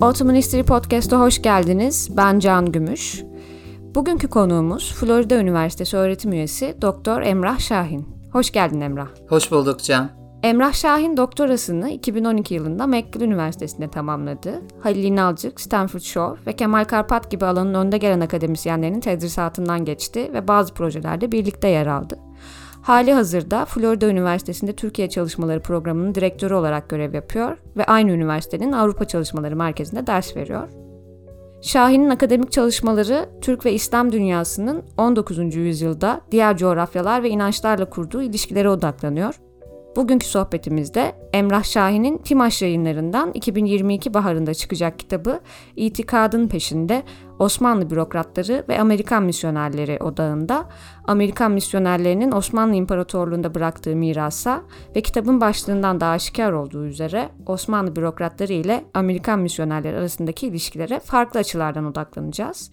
Ottoman History Podcast'a hoş geldiniz. Ben Can Gümüş. Bugünkü konuğumuz Florida Üniversitesi öğretim üyesi Doktor Emrah Şahin. Hoş geldin Emrah. Hoş bulduk Can. Emrah Şahin doktorasını 2012 yılında McGill Üniversitesi'nde tamamladı. Halil İnalcık, Stanford Shaw ve Kemal Karpat gibi alanın önde gelen akademisyenlerinin tedrisatından geçti ve bazı projelerde birlikte yer aldı. Hali hazırda Florida Üniversitesi'nde Türkiye Çalışmaları Programı'nın direktörü olarak görev yapıyor ve aynı üniversitenin Avrupa Çalışmaları Merkezi'nde ders veriyor. Şahin'in akademik çalışmaları Türk ve İslam dünyasının 19. yüzyılda diğer coğrafyalar ve inançlarla kurduğu ilişkilere odaklanıyor Bugünkü sohbetimizde Emrah Şahin'in Timaş yayınlarından 2022 baharında çıkacak kitabı İtikadın Peşinde Osmanlı Bürokratları ve Amerikan Misyonerleri odağında Amerikan misyonerlerinin Osmanlı İmparatorluğu'nda bıraktığı mirasa ve kitabın başlığından da aşikar olduğu üzere Osmanlı bürokratları ile Amerikan misyonerleri arasındaki ilişkilere farklı açılardan odaklanacağız.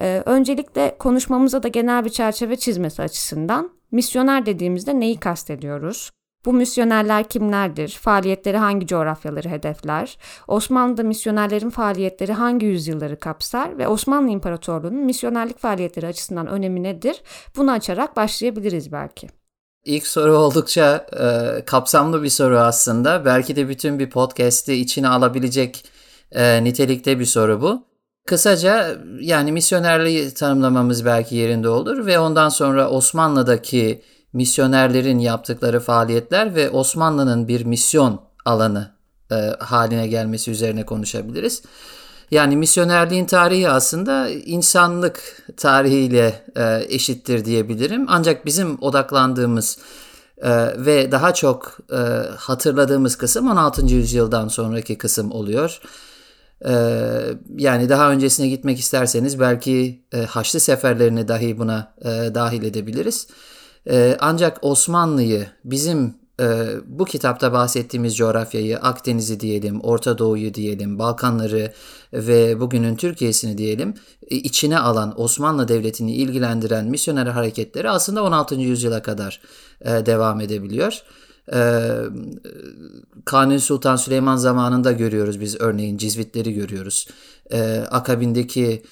Ee, öncelikle konuşmamıza da genel bir çerçeve çizmesi açısından misyoner dediğimizde neyi kastediyoruz? Bu misyonerler kimlerdir? Faaliyetleri hangi coğrafyaları hedefler? Osmanlı'da misyonerlerin faaliyetleri hangi yüzyılları kapsar ve Osmanlı İmparatorluğu'nun misyonerlik faaliyetleri açısından önemi nedir? Bunu açarak başlayabiliriz belki. İlk soru oldukça e, kapsamlı bir soru aslında. Belki de bütün bir podcast'i içine alabilecek e, nitelikte bir soru bu. Kısaca yani misyonerliği tanımlamamız belki yerinde olur ve ondan sonra Osmanlı'daki misyonerlerin yaptıkları faaliyetler ve Osmanlı'nın bir misyon alanı e, haline gelmesi üzerine konuşabiliriz. Yani misyonerliğin tarihi aslında insanlık tarihiyle e, eşittir diyebilirim. Ancak bizim odaklandığımız e, ve daha çok e, hatırladığımız kısım 16. yüzyıldan sonraki kısım oluyor. Ee, yani daha öncesine gitmek isterseniz belki e, Haçlı seferlerini dahi buna e, dahil edebiliriz. E, ancak Osmanlı'yı bizim e, bu kitapta bahsettiğimiz coğrafyayı Akdeniz'i diyelim, Orta Doğu'yu diyelim, Balkanları ve bugünün Türkiye'sini diyelim e, içine alan Osmanlı Devleti'ni ilgilendiren misyoner hareketleri aslında 16. yüzyıla kadar e, devam edebiliyor. Ee, Kanuni Sultan Süleyman zamanında görüyoruz biz örneğin Cizvitleri görüyoruz. Ee, akabindeki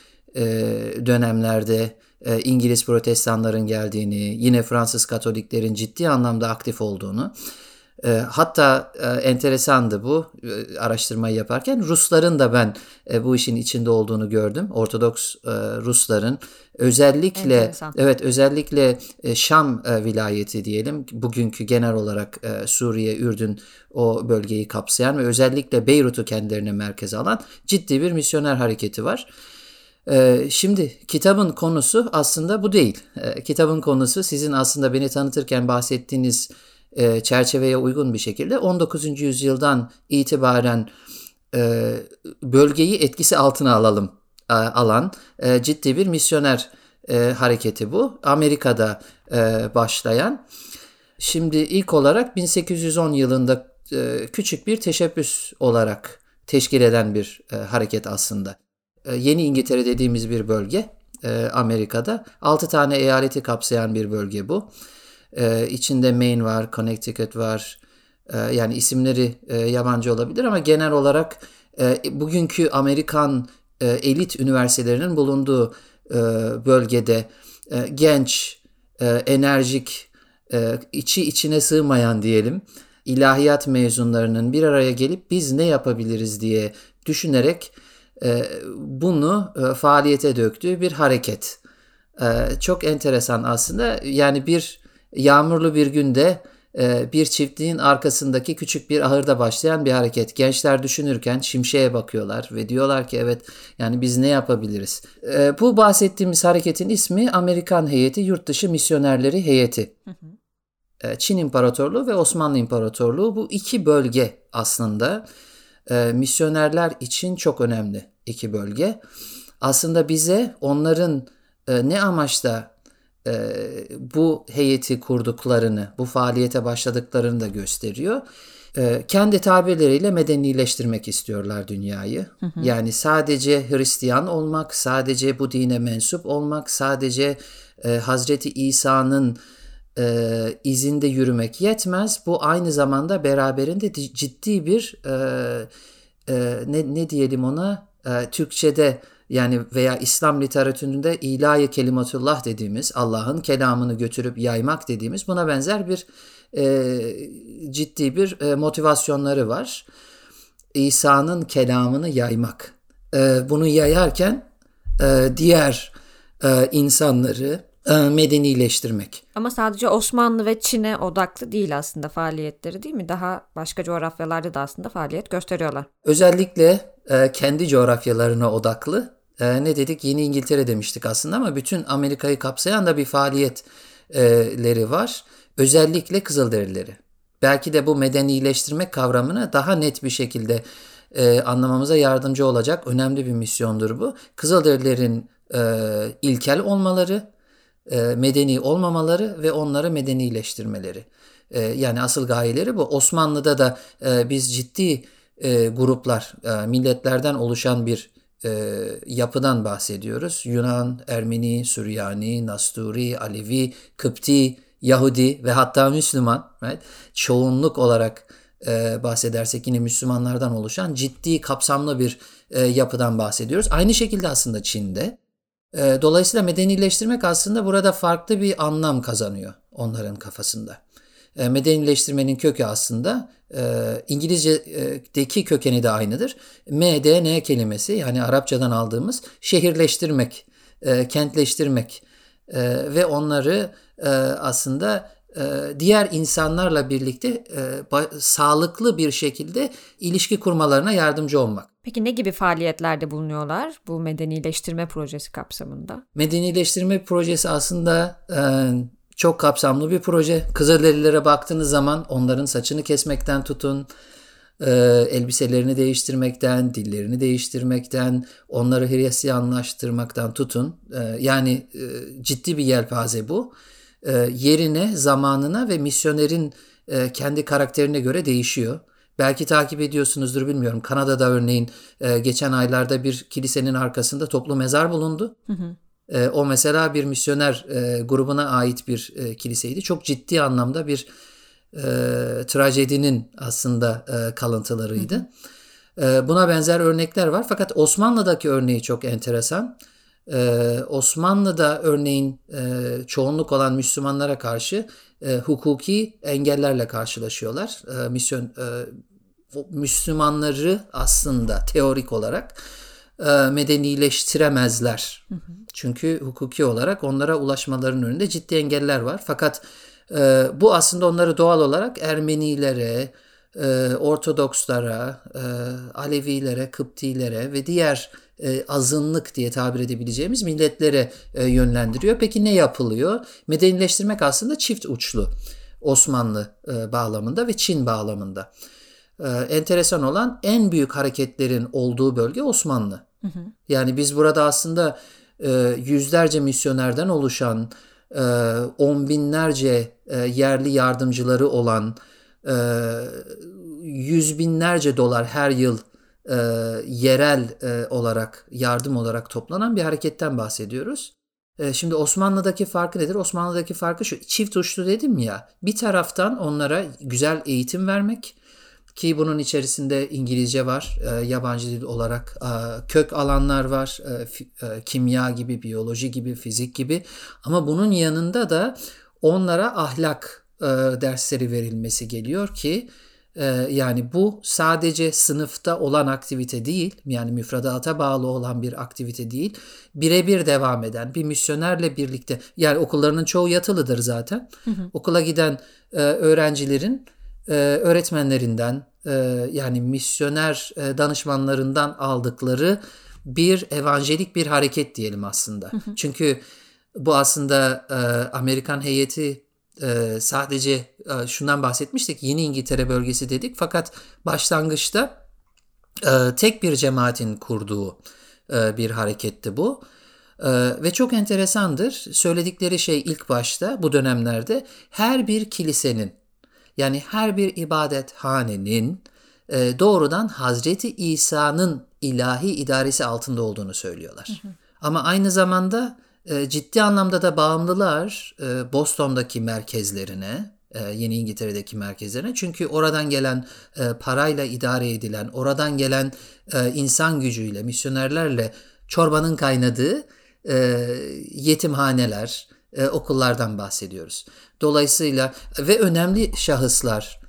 dönemlerde e, İngiliz protestanların geldiğini, yine Fransız Katoliklerin ciddi anlamda aktif olduğunu e, hatta e, enteresandı bu e, araştırmayı yaparken Rusların da ben e, bu işin içinde olduğunu gördüm. Ortodoks e, Rusların özellikle Enteresan. evet özellikle e, Şam e, vilayeti diyelim bugünkü genel olarak e, Suriye, Ürdün o bölgeyi kapsayan ve özellikle Beyrut'u kendilerine merkeze alan ciddi bir misyoner hareketi var. E, şimdi kitabın konusu aslında bu değil. E, kitabın konusu sizin aslında beni tanıtırken bahsettiğiniz e, çerçeveye uygun bir şekilde 19. yüzyıldan itibaren e, bölgeyi etkisi altına alalım alan e, ciddi bir misyoner hareketi bu. Amerika'da başlayan. Şimdi ilk olarak 1810 yılında küçük bir teşebbüs olarak teşkil eden bir hareket aslında. E, Yeni İngiltere dediğimiz bir bölge e, Amerika'da. 6 tane eyaleti kapsayan bir bölge bu. E, içinde Maine var, Connecticut var. Yani isimleri yabancı olabilir ama genel olarak bugünkü Amerikan elit üniversitelerinin bulunduğu bölgede genç, enerjik, içi içine sığmayan diyelim ilahiyat mezunlarının bir araya gelip biz ne yapabiliriz diye düşünerek bunu e, faaliyete döktüğü bir hareket. E, çok enteresan aslında. Yani bir yağmurlu bir günde e, bir çiftliğin arkasındaki küçük bir ahırda başlayan bir hareket. Gençler düşünürken şimşeğe bakıyorlar ve diyorlar ki evet yani biz ne yapabiliriz? E, bu bahsettiğimiz hareketin ismi Amerikan Heyeti Yurtdışı Misyonerleri Heyeti. E, Çin İmparatorluğu ve Osmanlı İmparatorluğu bu iki bölge aslında misyonerler için çok önemli iki bölge. Aslında bize onların ne amaçla e, bu heyeti kurduklarını, bu faaliyete başladıklarını da gösteriyor. E, kendi tabirleriyle medenileştirmek istiyorlar dünyayı. Hı hı. Yani sadece Hristiyan olmak, sadece bu dine mensup olmak, sadece e, Hazreti İsa'nın e, izinde yürümek yetmez. Bu aynı zamanda beraberinde ciddi bir e, e, ne, ne diyelim ona e, Türkçe'de yani veya İslam literatüründe ilahi kelimatullah dediğimiz Allah'ın kelamını götürüp yaymak dediğimiz buna benzer bir e, ciddi bir e, motivasyonları var. İsa'nın kelamını yaymak. E, bunu yayarken e, diğer e, insanları medenileştirmek. Ama sadece Osmanlı ve Çin'e odaklı değil aslında faaliyetleri değil mi? Daha başka coğrafyalarda da aslında faaliyet gösteriyorlar. Özellikle e, kendi coğrafyalarına odaklı. E, ne dedik? Yeni İngiltere demiştik aslında ama bütün Amerika'yı kapsayan da bir faaliyetleri var. Özellikle Kızılderilileri. Belki de bu medenileştirmek kavramını daha net bir şekilde e, anlamamıza yardımcı olacak önemli bir misyondur bu. Kızılderililerin e, ilkel olmaları, e, medeni olmamaları ve onları medenileştirmeleri. E, yani asıl gayeleri bu. Osmanlı'da da e, biz ciddi e, gruplar, e, milletlerden oluşan bir e, yapıdan bahsediyoruz. Yunan, Ermeni, Süryani, Nasturi, Alevi, Kıpti, Yahudi ve hatta Müslüman, right? çoğunluk olarak e, bahsedersek yine Müslümanlardan oluşan ciddi kapsamlı bir e, yapıdan bahsediyoruz. Aynı şekilde aslında Çin'de. E, dolayısıyla medenileştirmek aslında burada farklı bir anlam kazanıyor onların kafasında. E, medenileştirmenin kökü aslında e, İngilizce'deki kökeni de aynıdır. MDN kelimesi yani Arapçadan aldığımız şehirleştirmek, e, kentleştirmek e, ve onları aslında diğer insanlarla birlikte e, sağlıklı bir şekilde ilişki kurmalarına yardımcı olmak. Peki ne gibi faaliyetlerde bulunuyorlar bu medenileştirme projesi kapsamında? Medenileştirme projesi aslında e, çok kapsamlı bir proje. Kızılderililere baktığınız zaman onların saçını kesmekten tutun, e, elbiselerini değiştirmekten, dillerini değiştirmekten, onları Hristiyanlaştırmaktan tutun. E, yani e, ciddi bir yelpaze bu. E, yerine, zamanına ve misyonerin e, kendi karakterine göre değişiyor. Belki takip ediyorsunuzdur bilmiyorum. Kanada'da örneğin e, geçen aylarda bir kilisenin arkasında toplu mezar bulundu. Hı hı. E, o mesela bir misyoner grubuna ait bir kiliseydi. Çok ciddi anlamda bir e, trajedinin aslında e, kalıntılarıydı. Hı hı. E, buna benzer örnekler var. Fakat Osmanlı'daki örneği çok enteresan. Ee, Osmanlı'da örneğin e, çoğunluk olan Müslümanlara karşı e, hukuki engellerle karşılaşıyorlar. E, misyon e, Müslümanları aslında teorik olarak e, medenileştiremezler. Hı hı. Çünkü hukuki olarak onlara ulaşmalarının önünde ciddi engeller var. Fakat e, bu aslında onları doğal olarak Ermenilere, e, Ortodokslara, e, Alevilere, Kıptilere ve diğer e, azınlık diye tabir edebileceğimiz milletlere e, yönlendiriyor. Peki ne yapılıyor? Medenileştirmek aslında çift uçlu Osmanlı e, bağlamında ve Çin bağlamında. E, enteresan olan en büyük hareketlerin olduğu bölge Osmanlı. Hı hı. Yani biz burada aslında e, yüzlerce misyonerden oluşan, e, on binlerce e, yerli yardımcıları olan, e, yüz binlerce dolar her yıl e, yerel e, olarak yardım olarak toplanan bir hareketten bahsediyoruz. E, şimdi Osmanlı'daki farkı nedir? Osmanlı'daki farkı şu çift uçlu dedim ya bir taraftan onlara güzel eğitim vermek ki bunun içerisinde İngilizce var, e, yabancı dil olarak e, kök alanlar var, e, fi, e, kimya gibi, biyoloji gibi, fizik gibi ama bunun yanında da onlara ahlak e, dersleri verilmesi geliyor ki ee, yani bu sadece sınıfta olan aktivite değil, yani müfredata bağlı olan bir aktivite değil, birebir devam eden bir misyonerle birlikte, yani okullarının çoğu yatılıdır zaten. Hı hı. Okula giden e, öğrencilerin e, öğretmenlerinden, e, yani misyoner e, danışmanlarından aldıkları bir evangelik bir hareket diyelim aslında. Hı hı. Çünkü bu aslında e, Amerikan heyeti e, sadece e, şundan bahsetmiştik Yeni İngiltere bölgesi dedik fakat başlangıçta e, tek bir cemaatin kurduğu e, bir hareketti bu. E, ve çok enteresandır söyledikleri şey ilk başta bu dönemlerde her bir kilisenin yani her bir ibadethanenin e, doğrudan Hazreti İsa'nın ilahi idaresi altında olduğunu söylüyorlar. Hı hı. Ama aynı zamanda e, ciddi anlamda da bağımlılar e, Boston'daki merkezlerine, e, Yeni İngiltere'deki merkezlerine. Çünkü oradan gelen e, parayla idare edilen, oradan gelen e, insan gücüyle, misyonerlerle çorbanın kaynadığı yetimhaneler, okullardan bahsediyoruz. Dolayısıyla ve önemli şahıslar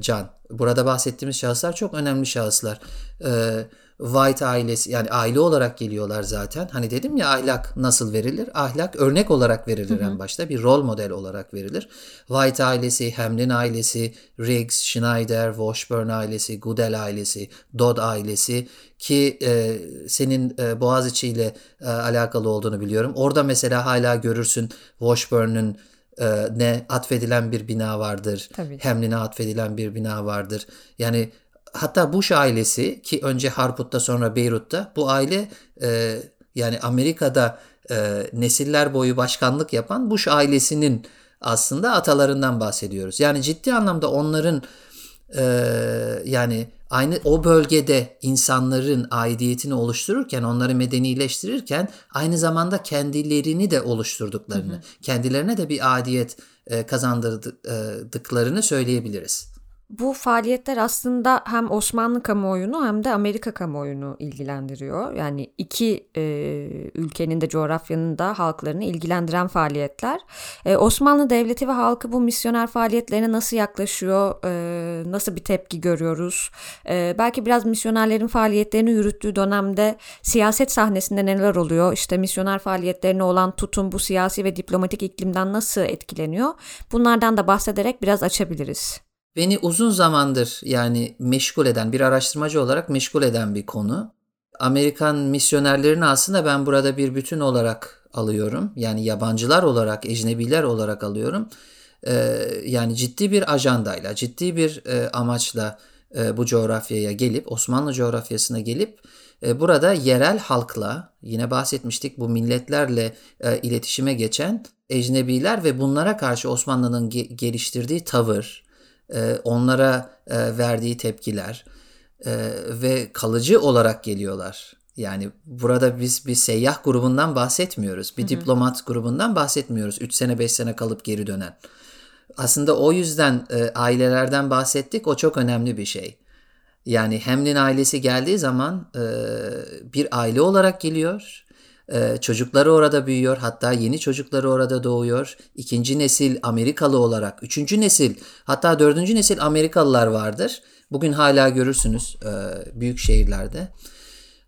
Can. Burada bahsettiğimiz şahıslar çok önemli şahıslar. E, White ailesi yani aile olarak geliyorlar zaten. Hani dedim ya ahlak nasıl verilir? Ahlak örnek olarak verilir hı hı. en başta. Bir rol model olarak verilir. White ailesi, Hamlin ailesi, Riggs, Schneider, Washburn ailesi, Goodell ailesi, Dodd ailesi ki e, senin e, Boğaziçi ile e, alakalı olduğunu biliyorum. Orada mesela hala görürsün Washburn'un e, ne atfedilen bir bina vardır. Tabii. Hamlin'e atfedilen bir bina vardır. Yani hatta Bush ailesi ki önce Harput'ta sonra Beyrut'ta bu aile e, yani Amerika'da e, nesiller boyu başkanlık yapan Bush ailesinin aslında atalarından bahsediyoruz. Yani ciddi anlamda onların e, yani aynı o bölgede insanların aidiyetini oluştururken, onları medenileştirirken aynı zamanda kendilerini de oluşturduklarını, hı hı. kendilerine de bir aidiyet e, kazandırdıklarını söyleyebiliriz. Bu faaliyetler aslında hem Osmanlı kamuoyunu hem de Amerika kamuoyunu ilgilendiriyor. Yani iki e, ülkenin de coğrafyanın da halklarını ilgilendiren faaliyetler. E, Osmanlı Devleti ve halkı bu misyoner faaliyetlerine nasıl yaklaşıyor, e, nasıl bir tepki görüyoruz? E, belki biraz misyonerlerin faaliyetlerini yürüttüğü dönemde siyaset sahnesinde neler oluyor? İşte misyoner faaliyetlerine olan tutum bu siyasi ve diplomatik iklimden nasıl etkileniyor? Bunlardan da bahsederek biraz açabiliriz. Beni uzun zamandır yani meşgul eden bir araştırmacı olarak meşgul eden bir konu. Amerikan misyonerlerini aslında ben burada bir bütün olarak alıyorum. Yani yabancılar olarak, ecnebiler olarak alıyorum. Ee, yani ciddi bir ajandayla, ciddi bir e, amaçla e, bu coğrafyaya gelip, Osmanlı coğrafyasına gelip e, burada yerel halkla, yine bahsetmiştik bu milletlerle e, iletişime geçen ecnebiler ve bunlara karşı Osmanlı'nın ge- geliştirdiği tavır, e, onlara e, verdiği tepkiler e, ve kalıcı olarak geliyorlar. Yani burada biz bir seyyah grubundan bahsetmiyoruz. Bir hı hı. diplomat grubundan bahsetmiyoruz. 3 sene 5 sene kalıp geri dönen. Aslında o yüzden ailelerden bahsettik. O çok önemli bir şey. Yani Hamlin ailesi geldiği zaman bir aile olarak geliyor ee, çocukları orada büyüyor. Hatta yeni çocukları orada doğuyor. İkinci nesil Amerikalı olarak, üçüncü nesil hatta dördüncü nesil Amerikalılar vardır. Bugün hala görürsünüz e, büyük şehirlerde.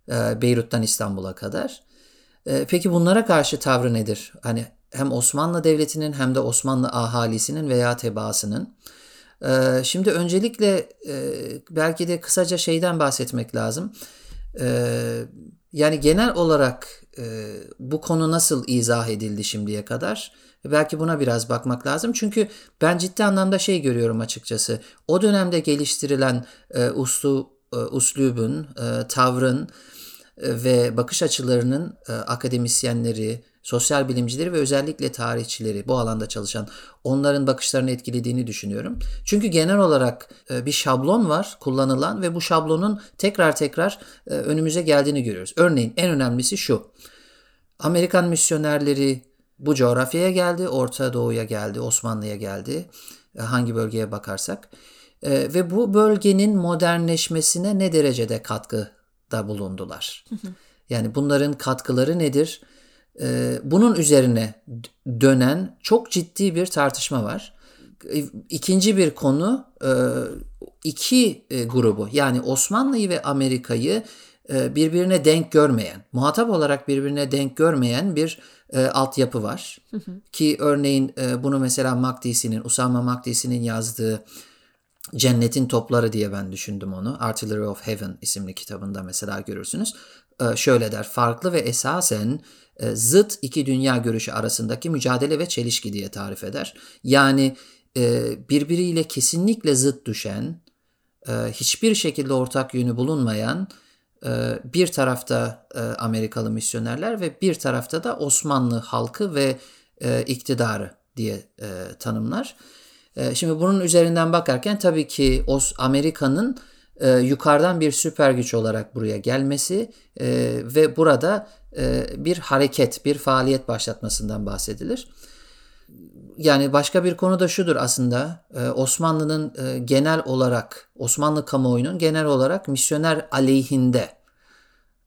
E, Beyrut'tan İstanbul'a kadar. E, peki bunlara karşı tavrı nedir? Hani hem Osmanlı Devleti'nin hem de Osmanlı ahalisinin veya tebaasının. Şimdi öncelikle belki de kısaca şeyden bahsetmek lazım. Yani genel olarak e, bu konu nasıl izah edildi şimdiye kadar? Belki buna biraz bakmak lazım. Çünkü ben ciddi anlamda şey görüyorum açıkçası. O dönemde geliştirilen e, uslu, e, uslubun, e, tavrın e, ve bakış açılarının e, akademisyenleri, sosyal bilimcileri ve özellikle tarihçileri bu alanda çalışan onların bakışlarını etkilediğini düşünüyorum. Çünkü genel olarak e, bir şablon var kullanılan ve bu şablonun tekrar tekrar e, önümüze geldiğini görüyoruz. Örneğin en önemlisi şu. Amerikan misyonerleri bu coğrafyaya geldi, Orta Doğu'ya geldi, Osmanlı'ya geldi. E, hangi bölgeye bakarsak. Ve bu bölgenin modernleşmesine ne derecede katkıda bulundular? Yani bunların katkıları nedir? Ee, bunun üzerine dönen çok ciddi bir tartışma var. Ee, ikinci bir konu e, iki e, grubu yani Osmanlı'yı ve Amerika'yı e, birbirine denk görmeyen, muhatap olarak birbirine denk görmeyen bir altyapı var. Ki örneğin bunu mesela Makdisi'nin, Usama Makdisi'nin yazdığı Cennetin Topları diye ben düşündüm onu. Artillery of Heaven isimli kitabında mesela görürsünüz. Şöyle der, farklı ve esasen e, zıt iki dünya görüşü arasındaki mücadele ve çelişki diye tarif eder. Yani e, birbiriyle kesinlikle zıt düşen, e, hiçbir şekilde ortak yönü bulunmayan bir tarafta Amerikalı misyonerler ve bir tarafta da Osmanlı halkı ve iktidarı diye tanımlar. Şimdi bunun üzerinden bakarken tabii ki Amerika'nın e, yukarıdan bir süper güç olarak buraya gelmesi e, ve burada e, bir hareket, bir faaliyet başlatmasından bahsedilir. Yani başka bir konu da şudur aslında e, Osmanlı'nın e, genel olarak Osmanlı kamuoyunun genel olarak misyoner aleyhinde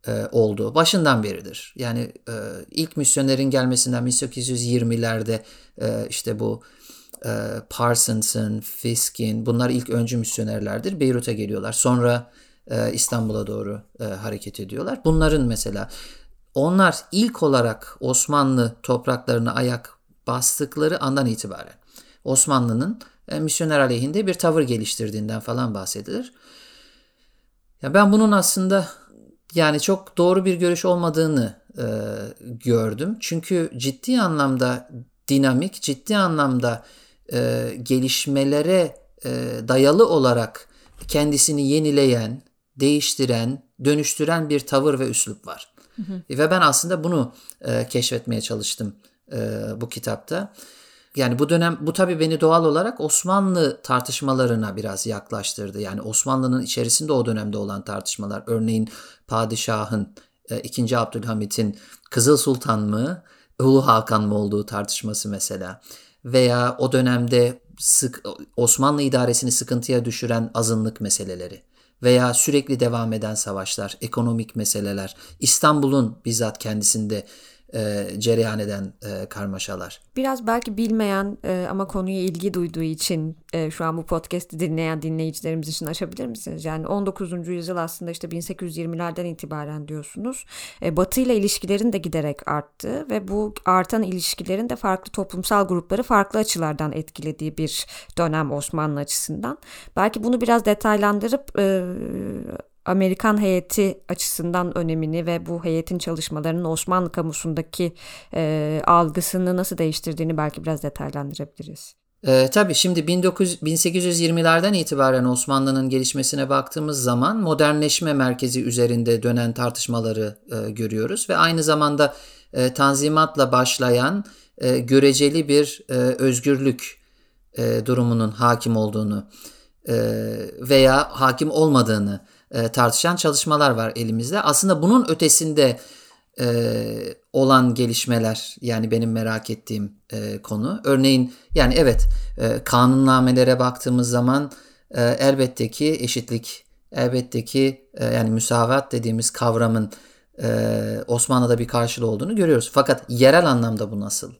e, olduğu başından beridir. Yani ilk misyonerin gelmesinden 1820'lerde e, işte bu e, Parsons'ın, Fisk'in bunlar ilk öncü misyonerlerdir. Beyrut'a geliyorlar. Sonra e, İstanbul'a doğru e, hareket ediyorlar. Bunların mesela onlar ilk olarak Osmanlı topraklarına ayak bastıkları andan itibaren Osmanlı'nın e, misyoner aleyhinde bir tavır geliştirdiğinden falan bahsedilir. Ya ben bunun aslında yani çok doğru bir görüş olmadığını e, gördüm. Çünkü ciddi anlamda dinamik, ciddi anlamda e, gelişmelere e, dayalı olarak kendisini yenileyen, değiştiren, dönüştüren bir tavır ve üslup var. Hı hı. Ve ben aslında bunu e, keşfetmeye çalıştım e, bu kitapta. Yani bu dönem bu tabii beni doğal olarak Osmanlı tartışmalarına biraz yaklaştırdı. Yani Osmanlı'nın içerisinde o dönemde olan tartışmalar. Örneğin padişahın e, 2. Abdülhamit'in Kızıl Sultan mı, Ulu Hakan mı olduğu tartışması mesela. Veya o dönemde sık, Osmanlı idaresini sıkıntıya düşüren azınlık meseleleri veya sürekli devam eden savaşlar, ekonomik meseleler, İstanbul'un bizzat kendisinde e, cereyan eden e, karmaşalar. Biraz belki bilmeyen e, ama konuya ilgi duyduğu için e, şu an bu podcast'i dinleyen dinleyicilerimiz için açabilir misiniz? Yani 19. yüzyıl aslında işte 1820'lerden itibaren diyorsunuz. E, Batı ile ilişkilerin de giderek arttı ve bu artan ilişkilerin de farklı toplumsal grupları farklı açılardan etkilediği bir dönem Osmanlı açısından. Belki bunu biraz detaylandırıp e, Amerikan heyeti açısından önemini ve bu heyetin çalışmalarının Osmanlı kamusundaki e, algısını nasıl değiştirdiğini belki biraz detaylandırabiliriz. E, tabii şimdi 19, 1820'lerden itibaren Osmanlı'nın gelişmesine baktığımız zaman modernleşme merkezi üzerinde dönen tartışmaları e, görüyoruz ve aynı zamanda e, tanzimatla başlayan e, göreceli bir e, özgürlük e, durumunun hakim olduğunu e, veya hakim olmadığını e, tartışan çalışmalar var elimizde. Aslında bunun ötesinde e, olan gelişmeler yani benim merak ettiğim e, konu. Örneğin yani evet e, kanunnamelere baktığımız zaman e, elbette ki eşitlik, elbette ki yani müsavat dediğimiz kavramın Osmanlı'da bir karşılığı olduğunu görüyoruz. Fakat yerel anlamda bu nasıl?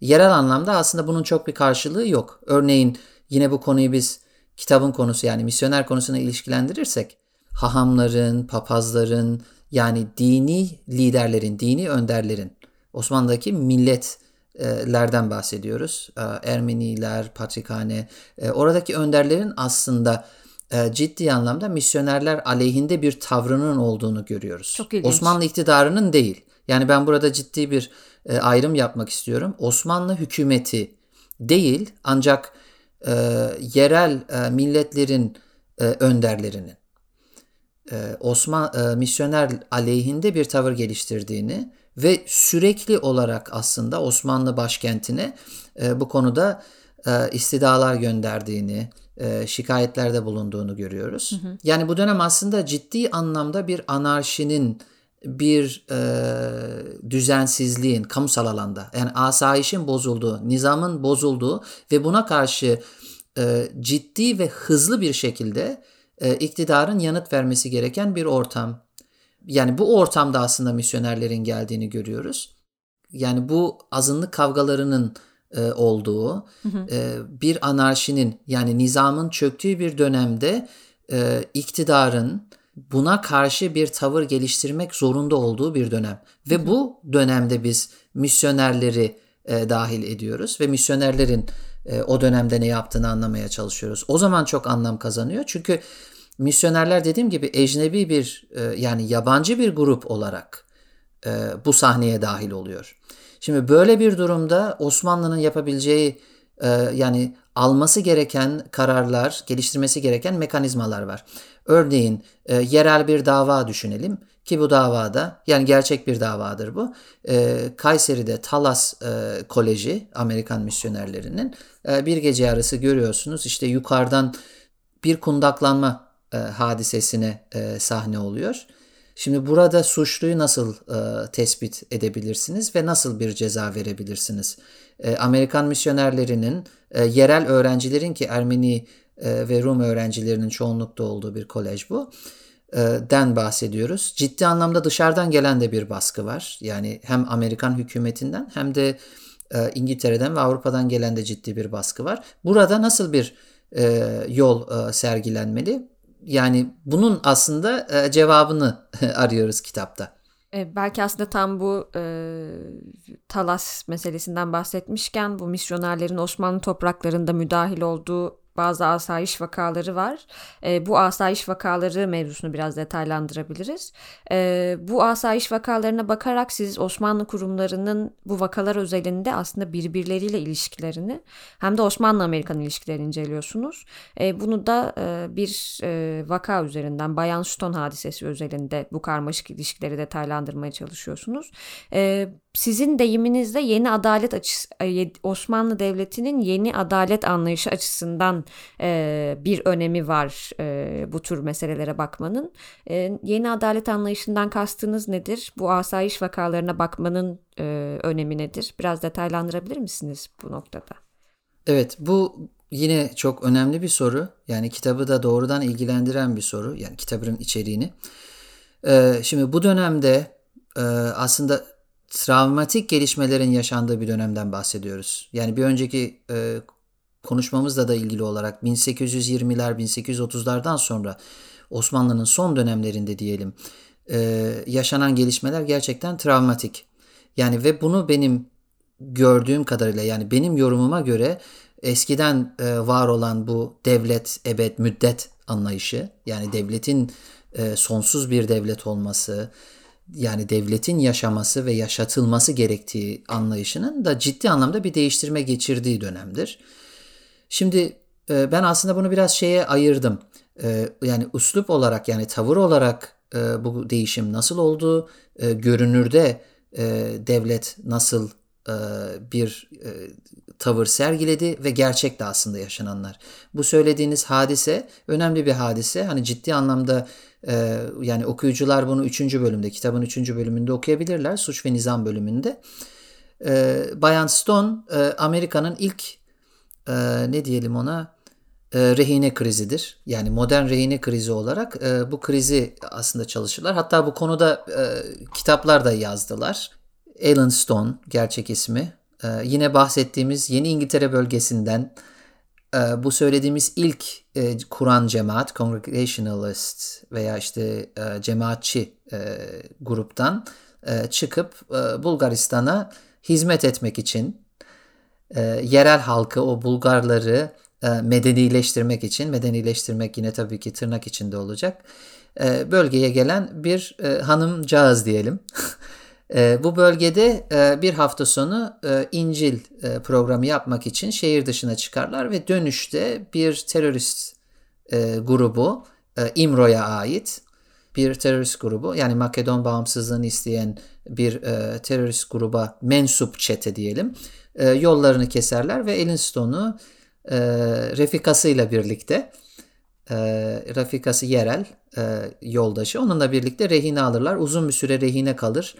Yerel anlamda aslında bunun çok bir karşılığı yok. Örneğin yine bu konuyu biz kitabın konusu yani misyoner konusuna ilişkilendirirsek hahamların, papazların yani dini liderlerin, dini önderlerin Osmanlı'daki milletlerden bahsediyoruz. Ee, Ermeniler, Patrikhane, e, oradaki önderlerin aslında e, ciddi anlamda misyonerler aleyhinde bir tavrının olduğunu görüyoruz. Çok ilginç. Osmanlı iktidarının değil. Yani ben burada ciddi bir e, ayrım yapmak istiyorum. Osmanlı hükümeti değil ancak yerel milletlerin önderlerinin Osman e, misyoner aleyhinde bir tavır geliştirdiğini ve sürekli olarak aslında Osmanlı başkentine e, bu konuda e, istidalar gönderdiğini, e, şikayetlerde bulunduğunu görüyoruz. Hı hı. Yani bu dönem aslında ciddi anlamda bir anarşinin, bir e, düzensizliğin kamusal alanda yani asayişin bozulduğu, nizamın bozulduğu ve buna karşı e, ciddi ve hızlı bir şekilde e, iktidarın yanıt vermesi gereken bir ortam. Yani bu ortamda aslında misyonerlerin geldiğini görüyoruz. Yani bu azınlık kavgalarının e, olduğu hı hı. E, bir anarşinin yani nizamın çöktüğü bir dönemde e, iktidarın buna karşı bir tavır geliştirmek zorunda olduğu bir dönem. Ve hı hı. bu dönemde biz misyonerleri e, dahil ediyoruz ve misyonerlerin e, o dönemde ne yaptığını anlamaya çalışıyoruz. O zaman çok anlam kazanıyor. Çünkü misyonerler dediğim gibi ecnebi bir e, yani yabancı bir grup olarak e, bu sahneye dahil oluyor. Şimdi böyle bir durumda Osmanlı'nın yapabileceği yani alması gereken kararlar, geliştirmesi gereken mekanizmalar var. Örneğin yerel bir dava düşünelim ki bu davada yani gerçek bir davadır bu. E, Kayseri'de Talas e, Koleji Amerikan misyonerlerinin e, bir gece yarısı görüyorsunuz işte yukarıdan bir kundaklanma e, hadisesine e, sahne oluyor. Şimdi burada suçluyu nasıl e, tespit edebilirsiniz ve nasıl bir ceza verebilirsiniz? E, Amerikan misyonerlerinin, e, yerel öğrencilerin ki Ermeni e, ve Rum öğrencilerinin çoğunlukta olduğu bir kolej bu den bahsediyoruz. Ciddi anlamda dışarıdan gelen de bir baskı var. Yani hem Amerikan hükümetinden hem de e, İngiltere'den ve Avrupa'dan gelen de ciddi bir baskı var. Burada nasıl bir e, yol e, sergilenmeli? Yani bunun aslında e, cevabını arıyoruz kitapta. E, belki aslında tam bu e, Talas meselesinden bahsetmişken bu misyonerlerin Osmanlı topraklarında müdahil olduğu bazı asayiş vakaları var. E, bu asayiş vakaları mevzusunu biraz detaylandırabiliriz. E, bu asayiş vakalarına bakarak siz Osmanlı kurumlarının bu vakalar özelinde aslında birbirleriyle ilişkilerini hem de Osmanlı-Amerikan ilişkilerini inceliyorsunuz. E, bunu da e, bir e, vaka üzerinden Bayan Ston hadisesi özelinde bu karmaşık ilişkileri detaylandırmaya çalışıyorsunuz. E, sizin deyiminizde yeni adalet açısı e, Osmanlı Devleti'nin yeni adalet anlayışı açısından e, bir önemi var e, bu tür meselelere bakmanın. E, yeni adalet anlayışından kastınız nedir? Bu asayiş vakalarına bakmanın e, önemi nedir? Biraz detaylandırabilir misiniz bu noktada? Evet bu yine çok önemli bir soru. Yani kitabı da doğrudan ilgilendiren bir soru. Yani kitabın içeriğini. Ee, şimdi bu dönemde e, aslında travmatik gelişmelerin yaşandığı bir dönemden bahsediyoruz. Yani bir önceki e, konuşmamızla da ilgili olarak 1820'ler 1830'lardan sonra Osmanlı'nın son dönemlerinde diyelim e, yaşanan gelişmeler gerçekten travmatik. Yani ve bunu benim gördüğüm kadarıyla yani benim yorumuma göre eskiden e, var olan bu devlet, ebed, müddet anlayışı yani devletin e, sonsuz bir devlet olması, yani devletin yaşaması ve yaşatılması gerektiği anlayışının da ciddi anlamda bir değiştirme geçirdiği dönemdir. Şimdi e, ben aslında bunu biraz şeye ayırdım. E, yani uslup olarak yani tavır olarak e, bu değişim nasıl oldu? Görünürde devlet nasıl bir tavır sergiledi ve gerçekte aslında yaşananlar. Bu söylediğiniz hadise önemli bir hadise. Hani ciddi anlamda ee, yani okuyucular bunu 3. bölümde, kitabın 3. bölümünde okuyabilirler. Suç ve Nizam bölümünde. Ee, Bayan Stone e, Amerika'nın ilk e, ne diyelim ona e, rehine krizidir. Yani modern rehine krizi olarak e, bu krizi aslında çalışırlar. Hatta bu konuda e, kitaplar da yazdılar. Alan Stone gerçek ismi. E, yine bahsettiğimiz Yeni İngiltere bölgesinden e, bu söylediğimiz ilk e, Kur'an cemaat, Congregationalist veya işte e, cemaatçi e, gruptan e, çıkıp e, Bulgaristan'a hizmet etmek için e, yerel halkı, o Bulgarları e, medenileştirmek için, medenileştirmek yine tabii ki tırnak içinde olacak, e, bölgeye gelen bir e, hanımcağız diyelim. E, bu bölgede e, bir hafta sonu e, İncil e, programı yapmak için şehir dışına çıkarlar ve dönüşte bir terörist e, grubu e, İmro'ya ait bir terörist grubu yani Makedon bağımsızlığını isteyen bir e, terörist gruba mensup çete diyelim e, yollarını keserler ve Ellinstone'u e, refikasıyla birlikte e, refikası yerel e, yoldaşı onunla birlikte rehine alırlar. Uzun bir süre rehine kalır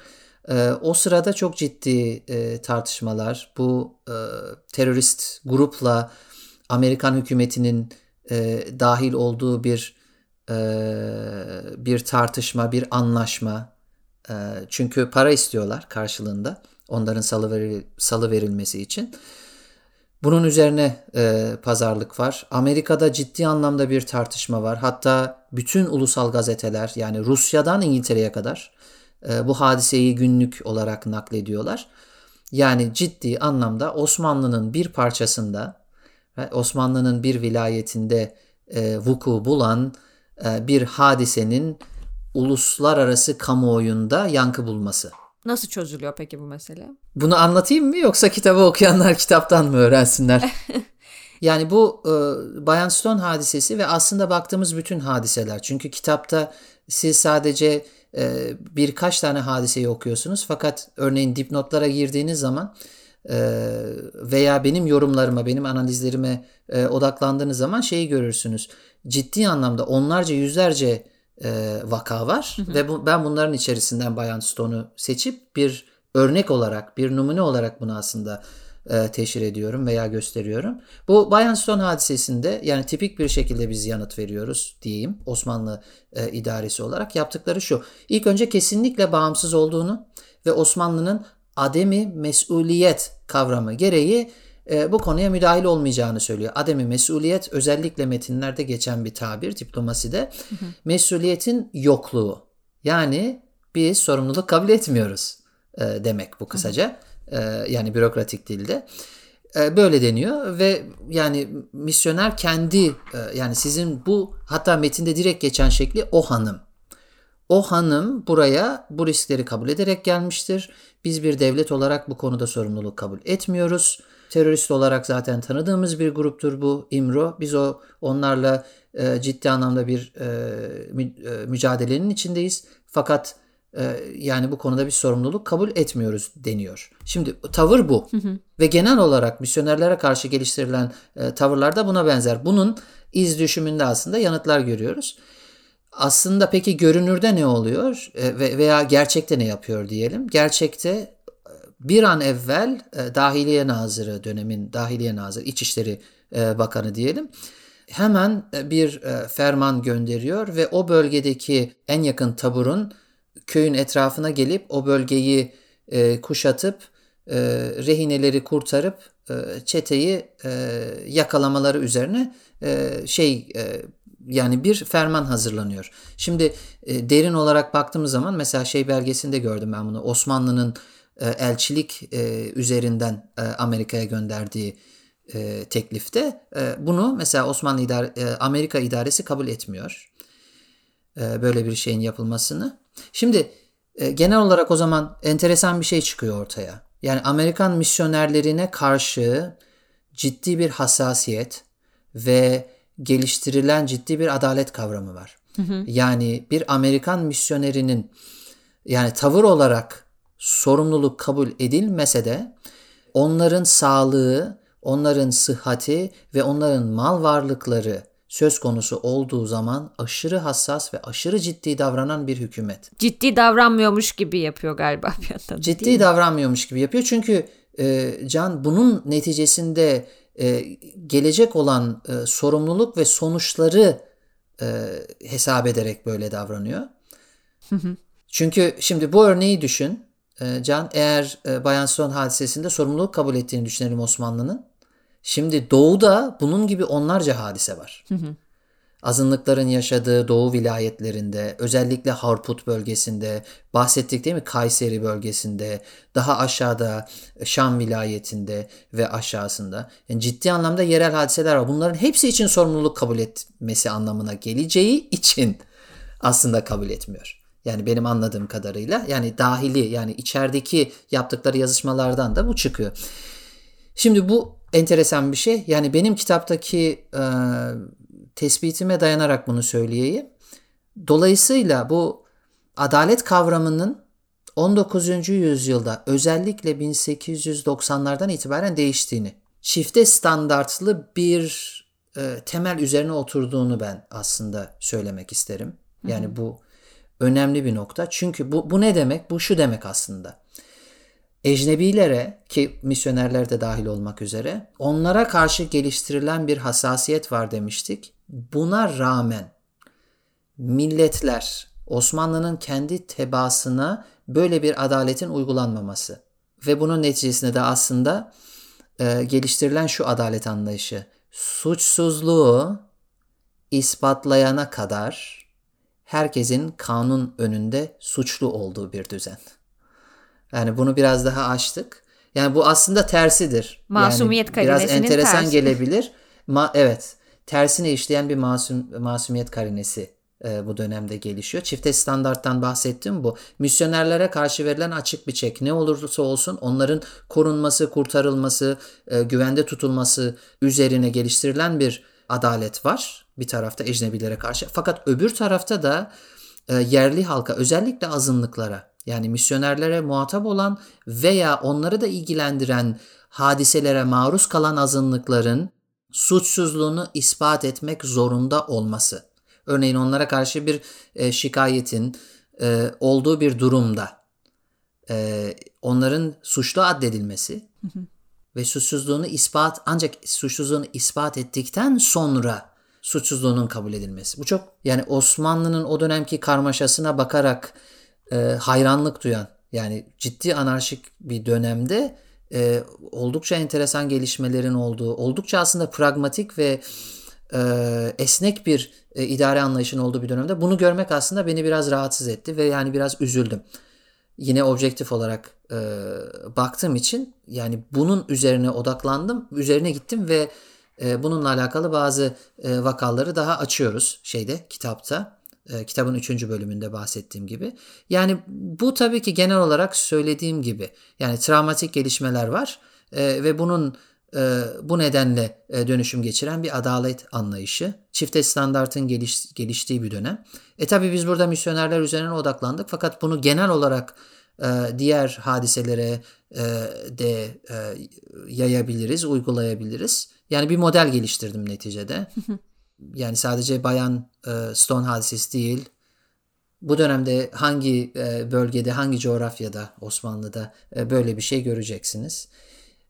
e, o sırada çok ciddi e, tartışmalar bu e, terörist grupla Amerikan hükümetinin e, dahil olduğu bir bir tartışma, bir anlaşma. Çünkü para istiyorlar karşılığında onların salı, salı verilmesi için. Bunun üzerine e, pazarlık var. Amerika'da ciddi anlamda bir tartışma var. Hatta bütün ulusal gazeteler yani Rusya'dan İngiltere'ye kadar e, bu hadiseyi günlük olarak naklediyorlar. Yani ciddi anlamda Osmanlı'nın bir parçasında, Osmanlı'nın bir vilayetinde e, vuku bulan e, bir hadisenin uluslararası kamuoyunda yankı bulması. Nasıl çözülüyor peki bu mesele? Bunu anlatayım mı yoksa kitabı okuyanlar kitaptan mı öğrensinler? yani bu e, Bayan Stone hadisesi ve aslında baktığımız bütün hadiseler. Çünkü kitapta siz sadece e, birkaç tane hadiseyi okuyorsunuz. Fakat örneğin dipnotlara girdiğiniz zaman veya benim yorumlarıma, benim analizlerime odaklandığınız zaman şeyi görürsünüz. Ciddi anlamda onlarca, yüzlerce vaka var hı hı. ve bu, ben bunların içerisinden Bayan Stone'u seçip bir örnek olarak, bir numune olarak bunu aslında e, teşhir ediyorum veya gösteriyorum. Bu Bayan Stone hadisesinde yani tipik bir şekilde biz yanıt veriyoruz diyeyim Osmanlı e, idaresi olarak. Yaptıkları şu. İlk önce kesinlikle bağımsız olduğunu ve Osmanlı'nın ademi mesuliyet kavramı gereği e, bu konuya müdahil olmayacağını söylüyor. Ademi mesuliyet özellikle metinlerde geçen bir tabir diplomaside. Hı hı. Mesuliyetin yokluğu. Yani biz sorumluluk kabul etmiyoruz e, demek bu kısaca. Hı hı. Ee, yani bürokratik dilde. Ee, böyle deniyor ve yani misyoner kendi e, yani sizin bu hatta metinde direkt geçen şekli o hanım. O hanım buraya bu riskleri kabul ederek gelmiştir. Biz bir devlet olarak bu konuda sorumluluk kabul etmiyoruz. Terörist olarak zaten tanıdığımız bir gruptur bu İMRO. Biz o onlarla e, ciddi anlamda bir e, e, mücadelenin içindeyiz. Fakat yani bu konuda bir sorumluluk kabul etmiyoruz deniyor. Şimdi tavır bu. Hı hı. Ve genel olarak misyonerlere karşı geliştirilen e, tavırlar da buna benzer. Bunun iz düşümünde aslında yanıtlar görüyoruz. Aslında peki görünürde ne oluyor e, ve veya gerçekte ne yapıyor diyelim? Gerçekte e, bir an evvel e, Dahiliye Nazırı dönemin Dahiliye Nazırı İçişleri e, Bakanı diyelim hemen e, bir e, ferman gönderiyor ve o bölgedeki en yakın taburun köyün etrafına gelip o bölgeyi e, kuşatıp e, rehineleri kurtarıp e, çeteyi e, yakalamaları üzerine e, şey e, yani bir ferman hazırlanıyor. Şimdi e, derin olarak baktığımız zaman mesela şey belgesinde gördüm ben bunu Osmanlı'nın e, elçilik e, üzerinden e, Amerika'ya gönderdiği e, teklifte e, bunu mesela Osmanlı idare, e, Amerika idaresi kabul etmiyor. E, böyle bir şeyin yapılmasını. Şimdi e, genel olarak o zaman enteresan bir şey çıkıyor ortaya. Yani Amerikan misyonerlerine karşı ciddi bir hassasiyet ve geliştirilen ciddi bir adalet kavramı var. Hı hı. Yani bir Amerikan misyonerinin yani tavır olarak sorumluluk kabul edilmese de onların sağlığı, onların sıhhati ve onların mal varlıkları söz konusu olduğu zaman aşırı hassas ve aşırı ciddi davranan bir hükümet. Ciddi davranmıyormuş gibi yapıyor galiba bir yandan. Ciddi davranmıyormuş gibi yapıyor çünkü e, Can bunun neticesinde e, gelecek olan e, sorumluluk ve sonuçları e, hesap ederek böyle davranıyor. Çünkü şimdi bu örneği düşün e, Can eğer e, Bayan Son hadisesinde sorumluluk kabul ettiğini düşünelim Osmanlı'nın Şimdi doğuda bunun gibi onlarca hadise var. Hı hı. Azınlıkların yaşadığı doğu vilayetlerinde, özellikle Harput bölgesinde, bahsettik değil mi Kayseri bölgesinde, daha aşağıda Şam vilayetinde ve aşağısında. Yani ciddi anlamda yerel hadiseler var. Bunların hepsi için sorumluluk kabul etmesi anlamına geleceği için aslında kabul etmiyor. Yani benim anladığım kadarıyla yani dahili yani içerideki yaptıkları yazışmalardan da bu çıkıyor. Şimdi bu enteresan bir şey. Yani benim kitaptaki e, tespitime dayanarak bunu söyleyeyim. Dolayısıyla bu adalet kavramının 19. yüzyılda özellikle 1890'lardan itibaren değiştiğini, çifte standartlı bir e, temel üzerine oturduğunu ben aslında söylemek isterim. Yani bu önemli bir nokta. Çünkü bu, bu ne demek? Bu şu demek aslında ecnebilere ki misyonerler de dahil olmak üzere onlara karşı geliştirilen bir hassasiyet var demiştik. Buna rağmen milletler Osmanlı'nın kendi tebaasına böyle bir adaletin uygulanmaması ve bunun neticesinde de aslında e, geliştirilen şu adalet anlayışı suçsuzluğu ispatlayana kadar herkesin kanun önünde suçlu olduğu bir düzen. Yani bunu biraz daha açtık. Yani bu aslında tersidir. Masumiyet yani Biraz enteresan tersi. gelebilir. Ma evet. Tersine işleyen bir masum masumiyet karinesi e, bu dönemde gelişiyor. Çifte standarttan bahsettim bu. Misyonerlere karşı verilen açık bir çek. Ne olursa olsun onların korunması, kurtarılması, e, güvende tutulması üzerine geliştirilen bir adalet var. Bir tarafta ecnebilere karşı. Fakat öbür tarafta da e, yerli halka özellikle azınlıklara yani misyonerlere muhatap olan veya onları da ilgilendiren hadiselere maruz kalan azınlıkların suçsuzluğunu ispat etmek zorunda olması. Örneğin onlara karşı bir e, şikayetin e, olduğu bir durumda e, onların suçlu addedilmesi hı hı. ve suçsuzluğunu ispat ancak suçsuzluğunu ispat ettikten sonra suçsuzluğunun kabul edilmesi. Bu çok yani Osmanlı'nın o dönemki karmaşasına bakarak e, hayranlık duyan yani ciddi anarşik bir dönemde e, oldukça enteresan gelişmelerin olduğu, oldukça aslında pragmatik ve e, esnek bir e, idare anlayışının olduğu bir dönemde bunu görmek aslında beni biraz rahatsız etti ve yani biraz üzüldüm. Yine objektif olarak e, baktığım için yani bunun üzerine odaklandım, üzerine gittim ve e, bununla alakalı bazı e, vakaları daha açıyoruz şeyde kitapta. E, kitabın 3. bölümünde bahsettiğim gibi. Yani bu tabii ki genel olarak söylediğim gibi yani travmatik gelişmeler var e, ve bunun e, bu nedenle dönüşüm geçiren bir adalet anlayışı. Çifte standartın geliş, geliştiği bir dönem. E tabii biz burada misyonerler üzerine odaklandık fakat bunu genel olarak diğer hadiselere de yayabiliriz, uygulayabiliriz. Yani bir model geliştirdim neticede. yani sadece Bayan e, Stone hadisesi değil. Bu dönemde hangi e, bölgede, hangi coğrafyada Osmanlı'da e, böyle bir şey göreceksiniz.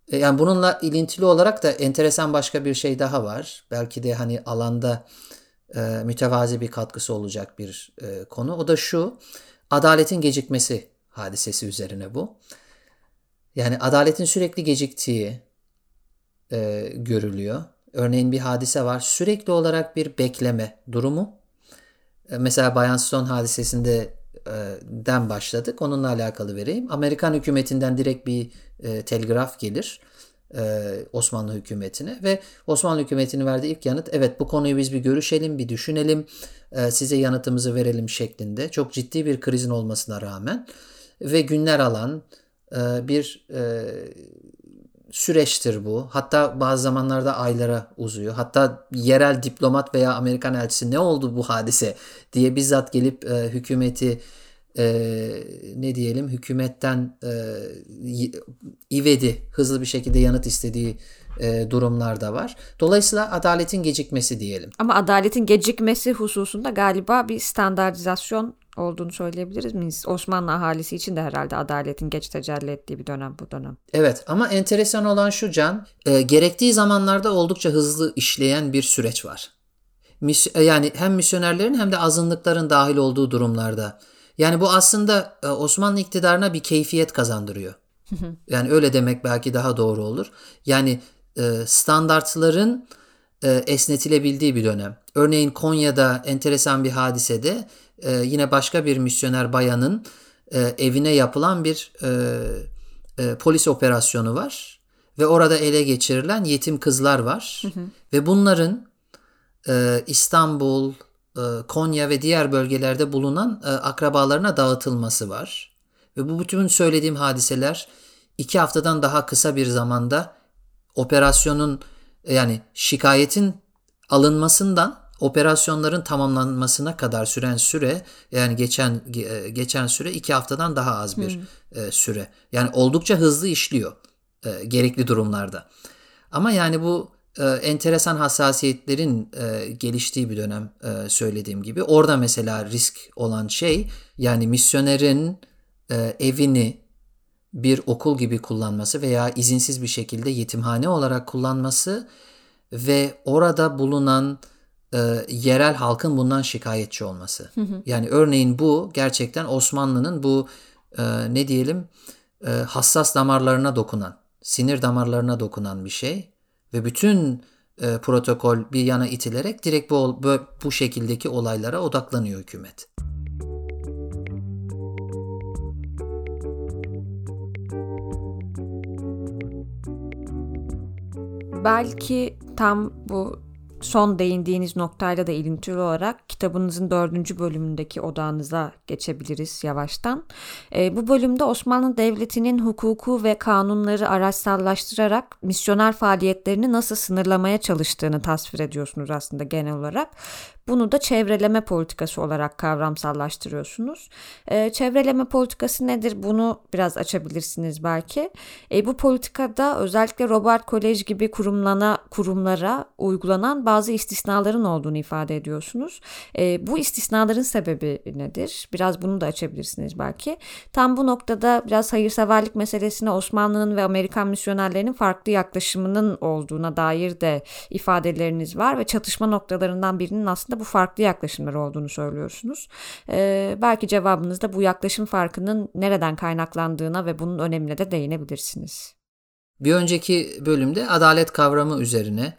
E, yani bununla ilintili olarak da enteresan başka bir şey daha var. Belki de hani alanda e, mütevazi bir katkısı olacak bir e, konu. O da şu. Adaletin gecikmesi hadisesi üzerine bu. Yani adaletin sürekli geciktiği e, görülüyor. Örneğin bir hadise var. Sürekli olarak bir bekleme durumu. E, mesela Bayan Stone hadisesinde e, den başladık. Onunla alakalı vereyim. Amerikan hükümetinden direkt bir e, telgraf gelir e, Osmanlı hükümetine ve Osmanlı hükümetinin verdiği ilk yanıt evet bu konuyu biz bir görüşelim, bir düşünelim, e, size yanıtımızı verelim şeklinde. Çok ciddi bir krizin olmasına rağmen ve günler alan e, bir e, süreçtir bu. Hatta bazı zamanlarda aylara uzuyor. Hatta yerel diplomat veya Amerikan elçisi ne oldu bu hadise diye bizzat gelip e, hükümeti e, ne diyelim hükümetten e, ivedi hızlı bir şekilde yanıt istediği e, durumlar var. Dolayısıyla adaletin gecikmesi diyelim. Ama adaletin gecikmesi hususunda galiba bir standartizasyon olduğunu söyleyebiliriz miyiz? Osmanlı ahalisi için de herhalde adaletin geç tecelli ettiği bir dönem bu dönem. Evet ama enteresan olan şu Can, e, gerektiği zamanlarda oldukça hızlı işleyen bir süreç var. Mis e, yani hem misyonerlerin hem de azınlıkların dahil olduğu durumlarda. Yani bu aslında e, Osmanlı iktidarına bir keyfiyet kazandırıyor. yani öyle demek belki daha doğru olur. Yani e, standartların e, esnetilebildiği bir dönem. Örneğin Konya'da enteresan bir hadisede e, yine başka bir misyoner bayanın e, evine yapılan bir e, e, polis operasyonu var ve orada ele geçirilen yetim kızlar var hı hı. ve bunların e, İstanbul, e, Konya ve diğer bölgelerde bulunan e, akrabalarına dağıtılması var ve bu bütün söylediğim hadiseler iki haftadan daha kısa bir zamanda operasyonun yani şikayetin alınmasından operasyonların tamamlanmasına kadar süren süre yani geçen e, geçen süre iki haftadan daha az bir hmm. süre. Yani oldukça hızlı işliyor e, gerekli durumlarda. Ama yani bu e, enteresan hassasiyetlerin e, geliştiği bir dönem e, söylediğim gibi. Orada mesela risk olan şey yani misyonerin e, evini bir okul gibi kullanması veya izinsiz bir şekilde yetimhane olarak kullanması ve orada bulunan e, yerel halkın bundan şikayetçi olması. Hı hı. Yani örneğin bu gerçekten Osmanlı'nın bu e, ne diyelim e, hassas damarlarına dokunan, sinir damarlarına dokunan bir şey ve bütün e, protokol bir yana itilerek direkt bu, bu, bu şekildeki olaylara odaklanıyor hükümet. Belki tam bu son değindiğiniz noktayla da ilintili olarak kitabınızın dördüncü bölümündeki odağınıza geçebiliriz yavaştan. E, bu bölümde Osmanlı Devleti'nin hukuku ve kanunları araçsallaştırarak misyoner faaliyetlerini nasıl sınırlamaya çalıştığını tasvir ediyorsunuz aslında genel olarak. Bunu da çevreleme politikası olarak kavramsallaştırıyorsunuz. E, çevreleme politikası nedir? Bunu biraz açabilirsiniz belki. E, bu politikada özellikle Robert Kolej gibi kurumlana kurumlara uygulanan bazı istisnaların olduğunu ifade ediyorsunuz. E, bu istisnaların sebebi nedir? Biraz bunu da açabilirsiniz belki. Tam bu noktada biraz hayırseverlik meselesine Osmanlı'nın ve Amerikan misyonerlerinin farklı yaklaşımının olduğuna dair de ifadeleriniz var ve çatışma noktalarından birinin aslında bu farklı yaklaşımlar olduğunu söylüyorsunuz. Ee, belki cevabınızda bu yaklaşım farkının nereden kaynaklandığına ve bunun önemine de değinebilirsiniz. Bir önceki bölümde adalet kavramı üzerine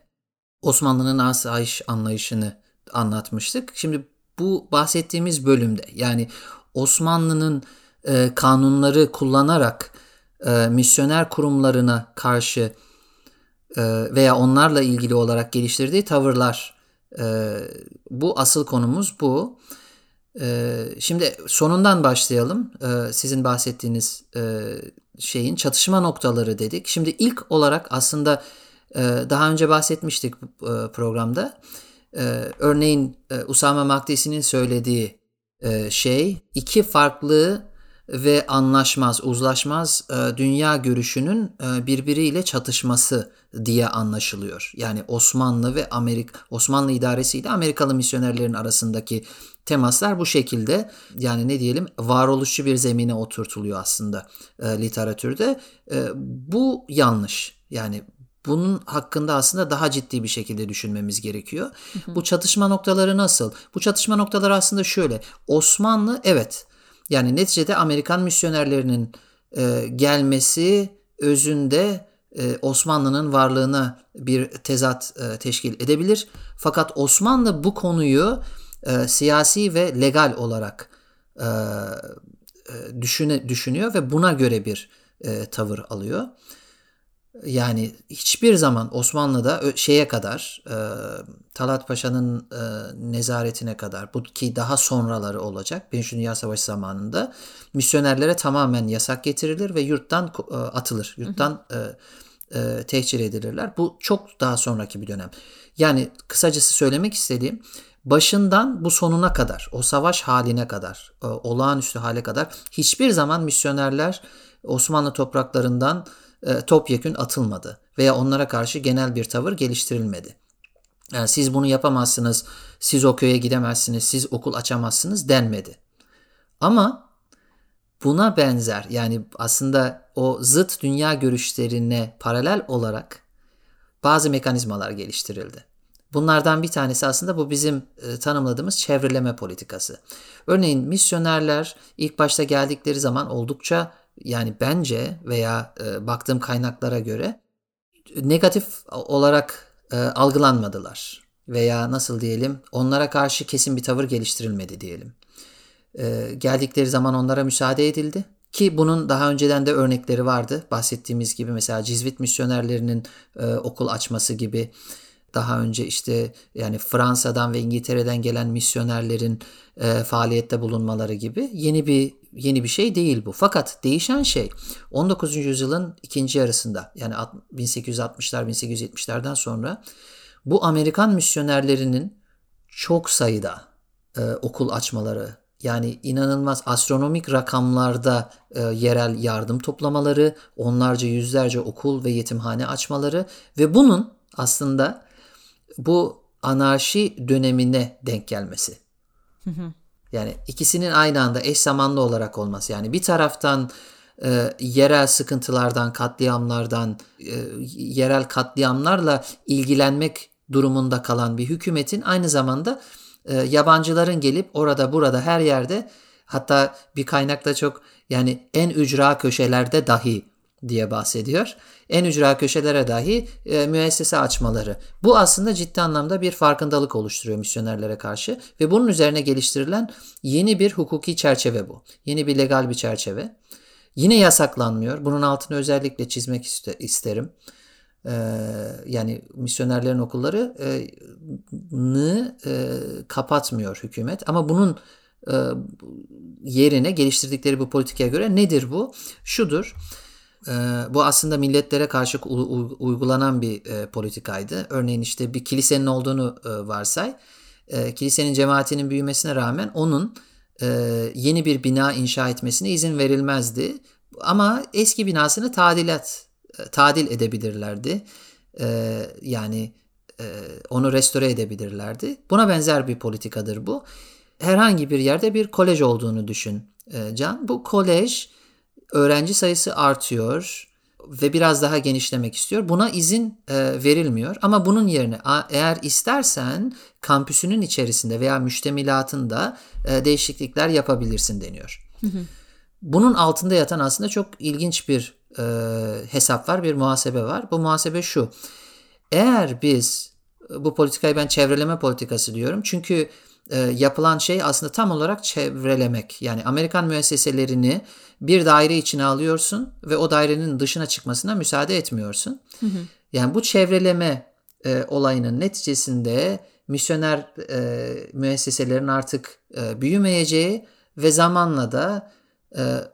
Osmanlı'nın asayiş anlayışını anlatmıştık. Şimdi bu bahsettiğimiz bölümde yani Osmanlı'nın e, kanunları kullanarak e, misyoner kurumlarına karşı e, veya onlarla ilgili olarak geliştirdiği tavırlar. E, bu asıl konumuz bu. E, şimdi sonundan başlayalım. E, sizin bahsettiğiniz e, şeyin çatışma noktaları dedik. Şimdi ilk olarak aslında e, daha önce bahsetmiştik e, programda. Örneğin Usama Makdisi'nin söylediği şey iki farklı ve anlaşmaz, uzlaşmaz e, dünya görüşünün e, birbiriyle çatışması diye anlaşılıyor. Yani Osmanlı ve Amerika Osmanlı idaresi ile Amerikalı misyonerlerin arasındaki temaslar bu şekilde yani ne diyelim varoluşçu bir zemine oturtuluyor aslında e, literatürde. Bu yanlış. Yani bunun hakkında aslında daha ciddi bir şekilde düşünmemiz gerekiyor. Hı hı. Bu çatışma noktaları nasıl? Bu çatışma noktaları aslında şöyle. Osmanlı evet yani neticede Amerikan misyonerlerinin e, gelmesi özünde e, Osmanlı'nın varlığına bir tezat e, teşkil edebilir. Fakat Osmanlı bu konuyu e, siyasi ve legal olarak e, e düşüne, düşünüyor ve buna göre bir e, tavır alıyor. Yani hiçbir zaman Osmanlı'da şeye kadar e, Talat Paşa'nın e, nezaretine kadar bu ki daha sonraları olacak 1. Dünya Savaşı zamanında misyonerlere tamamen yasak getirilir ve yurttan e, atılır. Yurttan e, e, tehcir edilirler. Bu çok daha sonraki bir dönem. Yani kısacası söylemek istediğim başından bu sonuna kadar o savaş haline kadar e, olağanüstü hale kadar hiçbir zaman misyonerler Osmanlı topraklarından e, topyekün atılmadı veya onlara karşı genel bir tavır geliştirilmedi. Yani siz bunu yapamazsınız, siz o köye gidemezsiniz, siz okul açamazsınız denmedi. Ama buna benzer yani aslında o zıt dünya görüşlerine paralel olarak bazı mekanizmalar geliştirildi. Bunlardan bir tanesi aslında bu bizim e, tanımladığımız çevreleme politikası. Örneğin misyonerler ilk başta geldikleri zaman oldukça yani bence veya e, baktığım kaynaklara göre negatif olarak e, algılanmadılar. Veya nasıl diyelim onlara karşı kesin bir tavır geliştirilmedi diyelim. E, geldikleri zaman onlara müsaade edildi. Ki bunun daha önceden de örnekleri vardı. Bahsettiğimiz gibi mesela Cizvit misyonerlerinin e, okul açması gibi. Daha önce işte yani Fransa'dan ve İngiltere'den gelen misyonerlerin e, faaliyette bulunmaları gibi yeni bir yeni bir şey değil bu. Fakat değişen şey 19. yüzyılın ikinci yarısında yani 1860'lar 1870'lerden sonra bu Amerikan misyonerlerinin çok sayıda e, okul açmaları yani inanılmaz astronomik rakamlarda e, yerel yardım toplamaları, onlarca yüzlerce okul ve yetimhane açmaları ve bunun aslında bu anarşi dönemine denk gelmesi. Yani ikisinin aynı anda eş zamanlı olarak olması. Yani bir taraftan e, yerel sıkıntılardan, katliamlardan, e, yerel katliamlarla ilgilenmek durumunda kalan bir hükümetin aynı zamanda e, yabancıların gelip orada burada her yerde hatta bir kaynakta çok yani en ücra köşelerde dahi diye bahsediyor. En ücra köşelere dahi e, müessese açmaları. Bu aslında ciddi anlamda bir farkındalık oluşturuyor misyonerlere karşı ve bunun üzerine geliştirilen yeni bir hukuki çerçeve bu. Yeni bir legal bir çerçeve. Yine yasaklanmıyor. Bunun altını özellikle çizmek isterim. Ee, yani misyonerlerin okulları e, e, kapatmıyor hükümet ama bunun e, yerine geliştirdikleri bu politikaya göre nedir bu? Şudur. E, bu aslında milletlere karşı uygulanan bir e, politikaydı. Örneğin işte bir kilisenin olduğunu e, varsay. e, kilisenin cemaatinin büyümesine rağmen onun yeni bir bina inşa etmesine izin verilmezdi. Ama eski binasını tadilat tadil edebilirlerdi. Yani onu restore edebilirlerdi. Buna benzer bir politikadır bu. Herhangi bir yerde bir kolej olduğunu düşün Can. Bu kolej öğrenci sayısı artıyor ve biraz daha genişlemek istiyor. Buna izin e, verilmiyor ama bunun yerine eğer istersen kampüsünün içerisinde veya müştemilatında e, değişiklikler yapabilirsin deniyor. Hı hı. Bunun altında yatan aslında çok ilginç bir e, hesap var, bir muhasebe var. Bu muhasebe şu. Eğer biz bu politikayı ben çevreleme politikası diyorum. Çünkü e, yapılan şey aslında tam olarak çevrelemek. Yani Amerikan müesseselerini bir daire içine alıyorsun ve o dairenin dışına çıkmasına müsaade etmiyorsun. Hı hı. Yani bu çevreleme e, olayının neticesinde misyoner e, müesseselerin artık e, büyümeyeceği ve zamanla da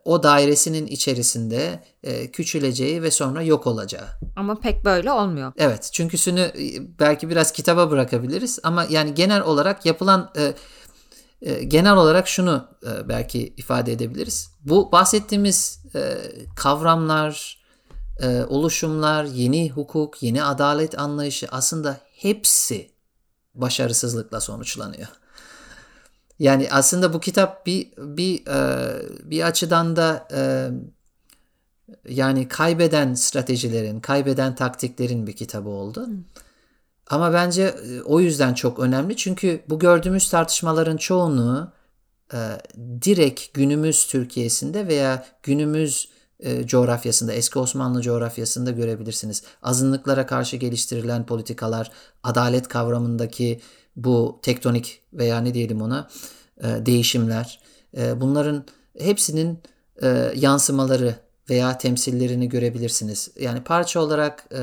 o dairesinin içerisinde e, küçüleceği ve sonra yok olacağı. Ama pek böyle olmuyor. Evet çünküsünü e, belki biraz kitaba bırakabiliriz ama yani genel olarak yapılan e, e, genel olarak şunu e, belki ifade edebiliriz. Bu bahsettiğimiz e, kavramlar, e, oluşumlar, yeni hukuk, yeni adalet anlayışı aslında hepsi başarısızlıkla sonuçlanıyor. Yani aslında bu kitap bir bir e, bir açıdan da e, yani kaybeden stratejilerin, kaybeden taktiklerin bir kitabı oldu. Ama bence e, o yüzden çok önemli. Çünkü bu gördüğümüz tartışmaların çoğunu e, direkt günümüz Türkiye'sinde veya günümüz e, coğrafyasında, eski Osmanlı coğrafyasında görebilirsiniz. Azınlıklara karşı geliştirilen politikalar, adalet kavramındaki bu tektonik veya ne diyelim ona e, değişimler, e, bunların hepsinin e, yansımaları veya temsillerini görebilirsiniz. Yani parça olarak e,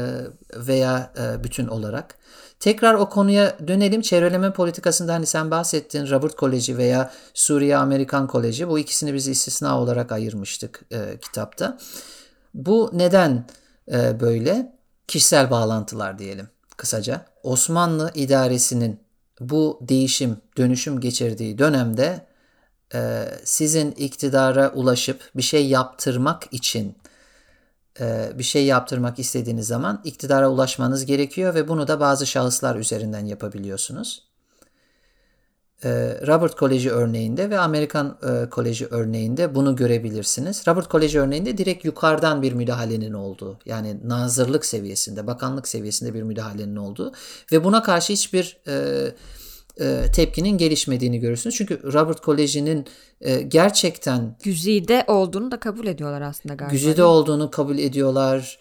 veya e, bütün olarak. Tekrar o konuya dönelim. Çevreleme politikasında hani sen bahsettin Robert Koleji veya Suriye Amerikan Koleji. Bu ikisini biz istisna olarak ayırmıştık e, kitapta. Bu neden e, böyle? Kişisel bağlantılar diyelim kısaca. Osmanlı idaresinin bu değişim, dönüşüm geçirdiği dönemde e, sizin iktidara ulaşıp bir şey yaptırmak için e, bir şey yaptırmak istediğiniz zaman iktidara ulaşmanız gerekiyor ve bunu da bazı şahıslar üzerinden yapabiliyorsunuz. E, Robert Koleji örneğinde ve Amerikan e, Koleji örneğinde bunu görebilirsiniz. Robert Koleji örneğinde direkt yukarıdan bir müdahalenin olduğu yani nazırlık seviyesinde, bakanlık seviyesinde bir müdahalenin olduğu ve buna karşı hiçbir e, tepkinin gelişmediğini görürsünüz. Çünkü Robert Koleji'nin gerçekten güzide olduğunu da kabul ediyorlar aslında galiba. Güzide olduğunu kabul ediyorlar.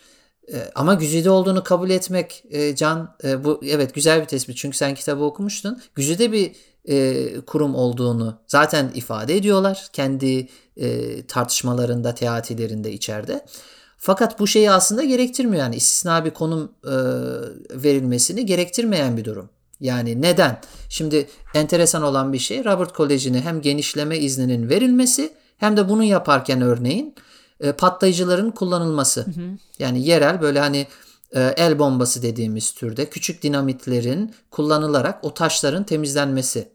Ama güzide olduğunu kabul etmek Can bu evet güzel bir tespit. Çünkü sen kitabı okumuştun. Güzide bir e, kurum olduğunu zaten ifade ediyorlar kendi e, tartışmalarında, teatilerinde içeride. Fakat bu şeyi aslında gerektirmiyor yani istisna bir konum e, verilmesini gerektirmeyen bir durum. Yani neden? Şimdi enteresan olan bir şey Robert Koleji'ne hem genişleme izninin verilmesi hem de bunu yaparken örneğin e, patlayıcıların kullanılması. Hı hı. Yani yerel böyle hani el bombası dediğimiz türde küçük dinamitlerin kullanılarak o taşların temizlenmesi.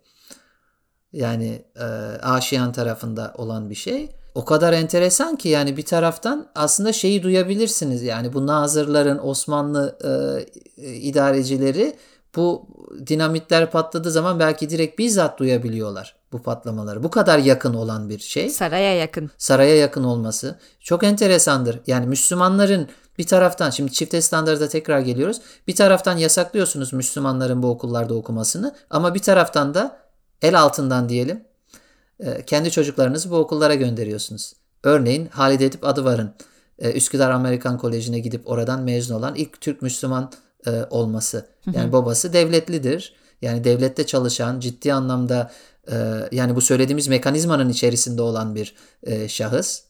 Yani e, aşiyan tarafında olan bir şey. O kadar enteresan ki yani bir taraftan aslında şeyi duyabilirsiniz. Yani bu nazırların Osmanlı e, idarecileri bu dinamitler patladığı zaman belki direkt bizzat duyabiliyorlar bu patlamaları. Bu kadar yakın olan bir şey. Saraya yakın. Saraya yakın olması çok enteresandır. Yani Müslümanların bir taraftan şimdi çifte standarda tekrar geliyoruz. Bir taraftan yasaklıyorsunuz Müslümanların bu okullarda okumasını ama bir taraftan da el altından diyelim e, kendi çocuklarınızı bu okullara gönderiyorsunuz. Örneğin Halide Edip Adıvar'ın e, Üsküdar Amerikan Koleji'ne gidip oradan mezun olan ilk Türk Müslüman e, olması. Yani babası devletlidir. Yani devlette çalışan ciddi anlamda yani bu söylediğimiz mekanizmanın içerisinde olan bir şahıs.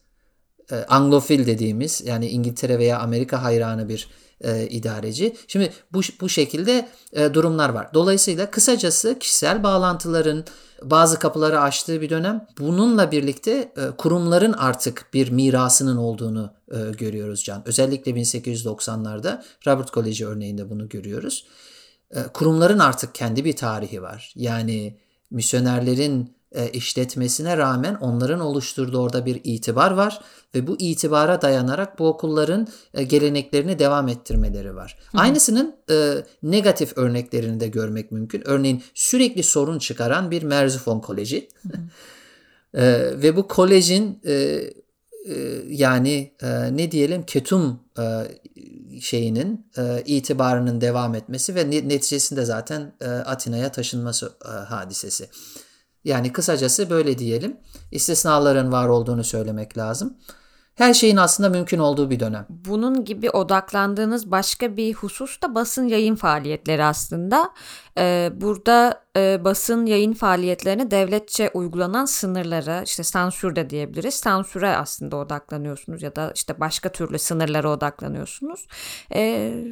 E, Anglofil dediğimiz yani İngiltere veya Amerika hayranı bir e, idareci. Şimdi bu, bu şekilde e, durumlar var. Dolayısıyla kısacası kişisel bağlantıların bazı kapıları açtığı bir dönem. Bununla birlikte e, kurumların artık bir mirasının olduğunu e, görüyoruz Can. Özellikle 1890'larda Robert Koleji örneğinde bunu görüyoruz. e, kurumların artık kendi bir tarihi var. Yani misyonerlerin e, işletmesine rağmen onların oluşturduğu orada bir itibar var ve bu itibara dayanarak bu okulların e, geleneklerini devam ettirmeleri var. Hı. Aynısının e, negatif örneklerini de görmek mümkün. Örneğin sürekli sorun çıkaran bir Merzifon Koleji e, ve bu kolejin e, e, yani e, ne diyelim ketum e, şeyinin e, itibarının devam etmesi ve neticesinde zaten e, Atina'ya taşınması e, hadisesi. Yani kısacası böyle diyelim. İstisnaların var olduğunu söylemek lazım. Her şeyin aslında mümkün olduğu bir dönem. Bunun gibi odaklandığınız başka bir husus da basın yayın faaliyetleri aslında. Ee, burada e, basın yayın faaliyetlerine devletçe uygulanan sınırlara işte sansür de diyebiliriz. Sansüre aslında odaklanıyorsunuz ya da işte başka türlü sınırlara odaklanıyorsunuz. Ee,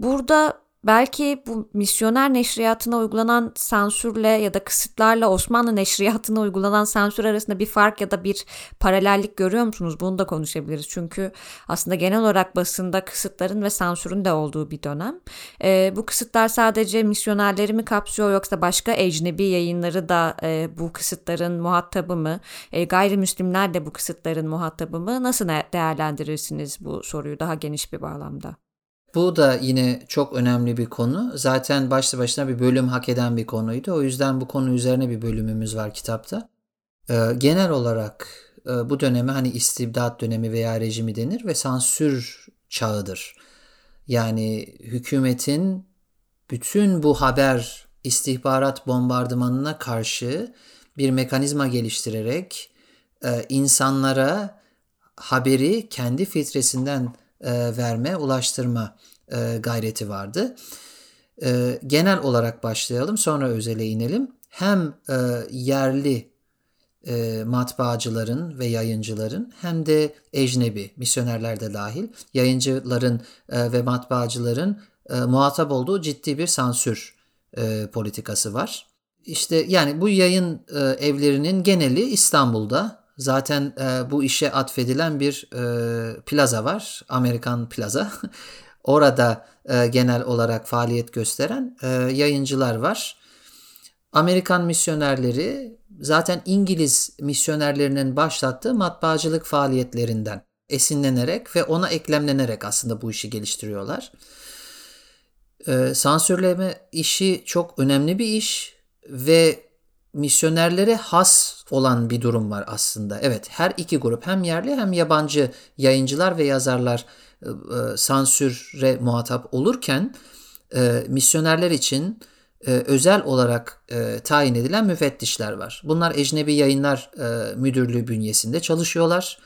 burada Belki bu misyoner neşriyatına uygulanan sansürle ya da kısıtlarla Osmanlı neşriyatına uygulanan sansür arasında bir fark ya da bir paralellik görüyor musunuz? Bunu da konuşabiliriz. Çünkü aslında genel olarak basında kısıtların ve sansürün de olduğu bir dönem. E, bu kısıtlar sadece misyonerleri mi kapsıyor yoksa başka ecnebi yayınları da e, bu kısıtların muhatabı mı? E, gayrimüslimler de bu kısıtların muhatabı mı? Nasıl değerlendirirsiniz bu soruyu daha geniş bir bağlamda? Bu da yine çok önemli bir konu. Zaten başlı başına bir bölüm hak eden bir konuydu. O yüzden bu konu üzerine bir bölümümüz var kitapta. Ee, genel olarak e, bu döneme hani istibdat dönemi veya rejimi denir ve sansür çağıdır. Yani hükümetin bütün bu haber istihbarat bombardımanına karşı bir mekanizma geliştirerek e, insanlara haberi kendi filtresinden e, verme, ulaştırma e, gayreti vardı. E, genel olarak başlayalım sonra özele inelim. Hem yerli matbaacıların ve yayıncıların hem de ecnebi, misyonerler de dahil yayıncıların ve matbaacıların muhatap olduğu ciddi bir sansür politikası var. İşte yani bu yayın evlerinin geneli İstanbul'da Zaten e, bu işe atfedilen bir e, plaza var. Amerikan Plaza. Orada e, genel olarak faaliyet gösteren e, yayıncılar var. Amerikan misyonerleri zaten İngiliz misyonerlerinin başlattığı matbaacılık faaliyetlerinden esinlenerek ve ona eklemlenerek aslında bu işi geliştiriyorlar. E, sansürleme işi çok önemli bir iş ve misyonerlere has olan bir durum var aslında. Evet her iki grup hem yerli hem yabancı yayıncılar ve yazarlar e, e, sansüre muhatap olurken e, misyonerler için e, özel olarak e, tayin edilen müfettişler var. Bunlar Ecnebi Yayınlar e, Müdürlüğü bünyesinde çalışıyorlar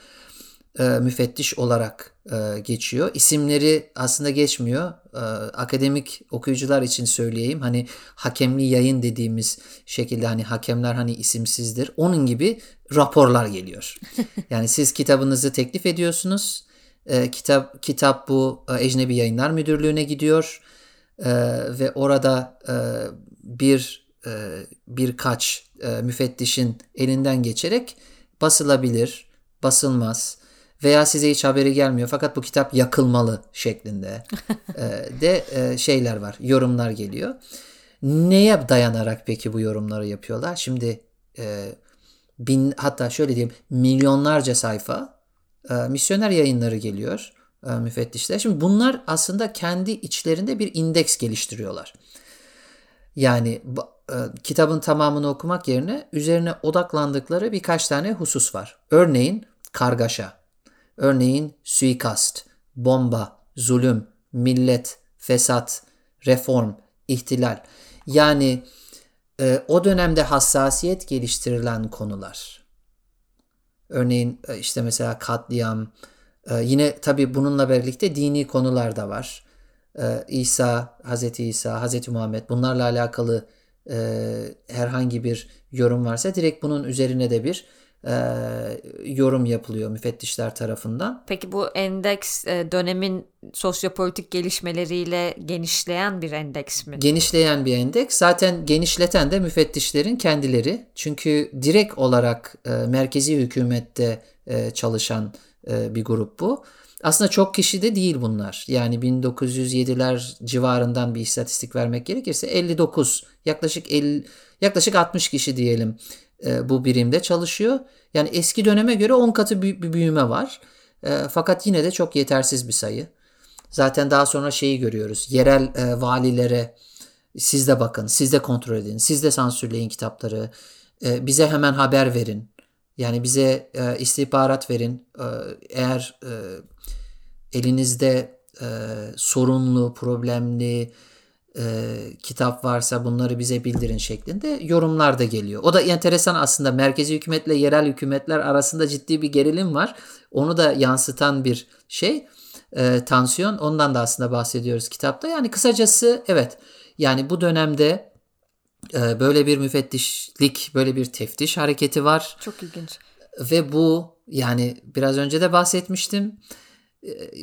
e, müfettiş olarak e, geçiyor. İsimleri aslında geçmiyor. E, akademik okuyucular için söyleyeyim. Hani hakemli yayın dediğimiz şekilde hani hakemler hani isimsizdir. Onun gibi raporlar geliyor. yani siz kitabınızı teklif ediyorsunuz. E, kitap kitap bu e, Ecnebi Yayınlar Müdürlüğü'ne gidiyor. E, ve orada e, bir e, birkaç e, müfettişin elinden geçerek basılabilir, basılmaz veya size hiç haberi gelmiyor fakat bu kitap yakılmalı şeklinde e, de e, şeyler var, yorumlar geliyor. Neye dayanarak peki bu yorumları yapıyorlar? Şimdi e, bin hatta şöyle diyeyim milyonlarca sayfa e, misyoner yayınları geliyor e, müfettişler. Şimdi bunlar aslında kendi içlerinde bir indeks geliştiriyorlar. Yani e, kitabın tamamını okumak yerine üzerine odaklandıkları birkaç tane husus var. Örneğin kargaşa. Örneğin suikast, bomba, zulüm, millet, fesat, reform, ihtilal. Yani e, o dönemde hassasiyet geliştirilen konular. Örneğin e, işte mesela katliam, e, yine tabi bununla birlikte dini konular da var. E, İsa, Hazreti İsa, Hazreti Muhammed bunlarla alakalı e, herhangi bir yorum varsa direkt bunun üzerine de bir e, yorum yapılıyor müfettişler tarafından. Peki bu endeks e, dönemin sosyopolitik gelişmeleriyle genişleyen bir endeks mi? Genişleyen bir endeks. Zaten genişleten de müfettişlerin kendileri. Çünkü direkt olarak e, merkezi hükümette e, çalışan e, bir grup bu. Aslında çok kişi de değil bunlar. Yani 1907'ler civarından bir istatistik vermek gerekirse 59 yaklaşık 50 yaklaşık 60 kişi diyelim e, bu birimde çalışıyor. Yani eski döneme göre 10 katı bir, büyüme var. E, fakat yine de çok yetersiz bir sayı. Zaten daha sonra şeyi görüyoruz. Yerel e, valilere siz de bakın, siz de kontrol edin, siz de sansürleyin kitapları, bize hemen haber verin. Yani bize istihbarat verin. Eğer elinizde sorunlu, problemli e, kitap varsa bunları bize bildirin şeklinde yorumlar da geliyor. O da enteresan aslında merkezi hükümetle yerel hükümetler arasında ciddi bir gerilim var. Onu da yansıtan bir şey. E, tansiyon ondan da aslında bahsediyoruz kitapta. Yani kısacası evet yani bu dönemde e, böyle bir müfettişlik, böyle bir teftiş hareketi var. Çok ilginç. Ve bu yani biraz önce de bahsetmiştim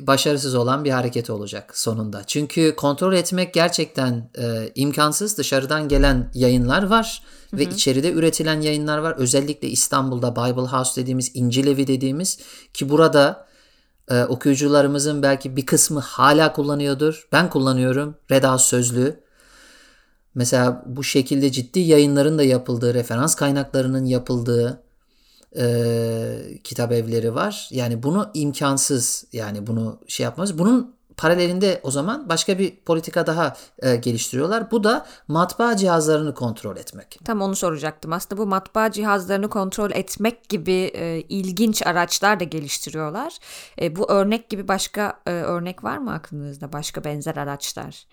başarısız olan bir hareket olacak sonunda. Çünkü kontrol etmek gerçekten e, imkansız. Dışarıdan gelen yayınlar var hı hı. ve içeride üretilen yayınlar var. Özellikle İstanbul'da Bible House dediğimiz, İncil Evi dediğimiz ki burada e, okuyucularımızın belki bir kısmı hala kullanıyordur. Ben kullanıyorum. Red House sözlüğü. Mesela bu şekilde ciddi yayınların da yapıldığı, referans kaynaklarının yapıldığı e, kitap evleri var. Yani bunu imkansız yani bunu şey yapmaz. Bunun paralelinde o zaman başka bir politika daha e, geliştiriyorlar. Bu da matbaa cihazlarını kontrol etmek. Tam onu soracaktım. Aslında bu matbaa cihazlarını kontrol etmek gibi e, ilginç araçlar da geliştiriyorlar. E, bu örnek gibi başka e, örnek var mı aklınızda? Başka benzer araçlar?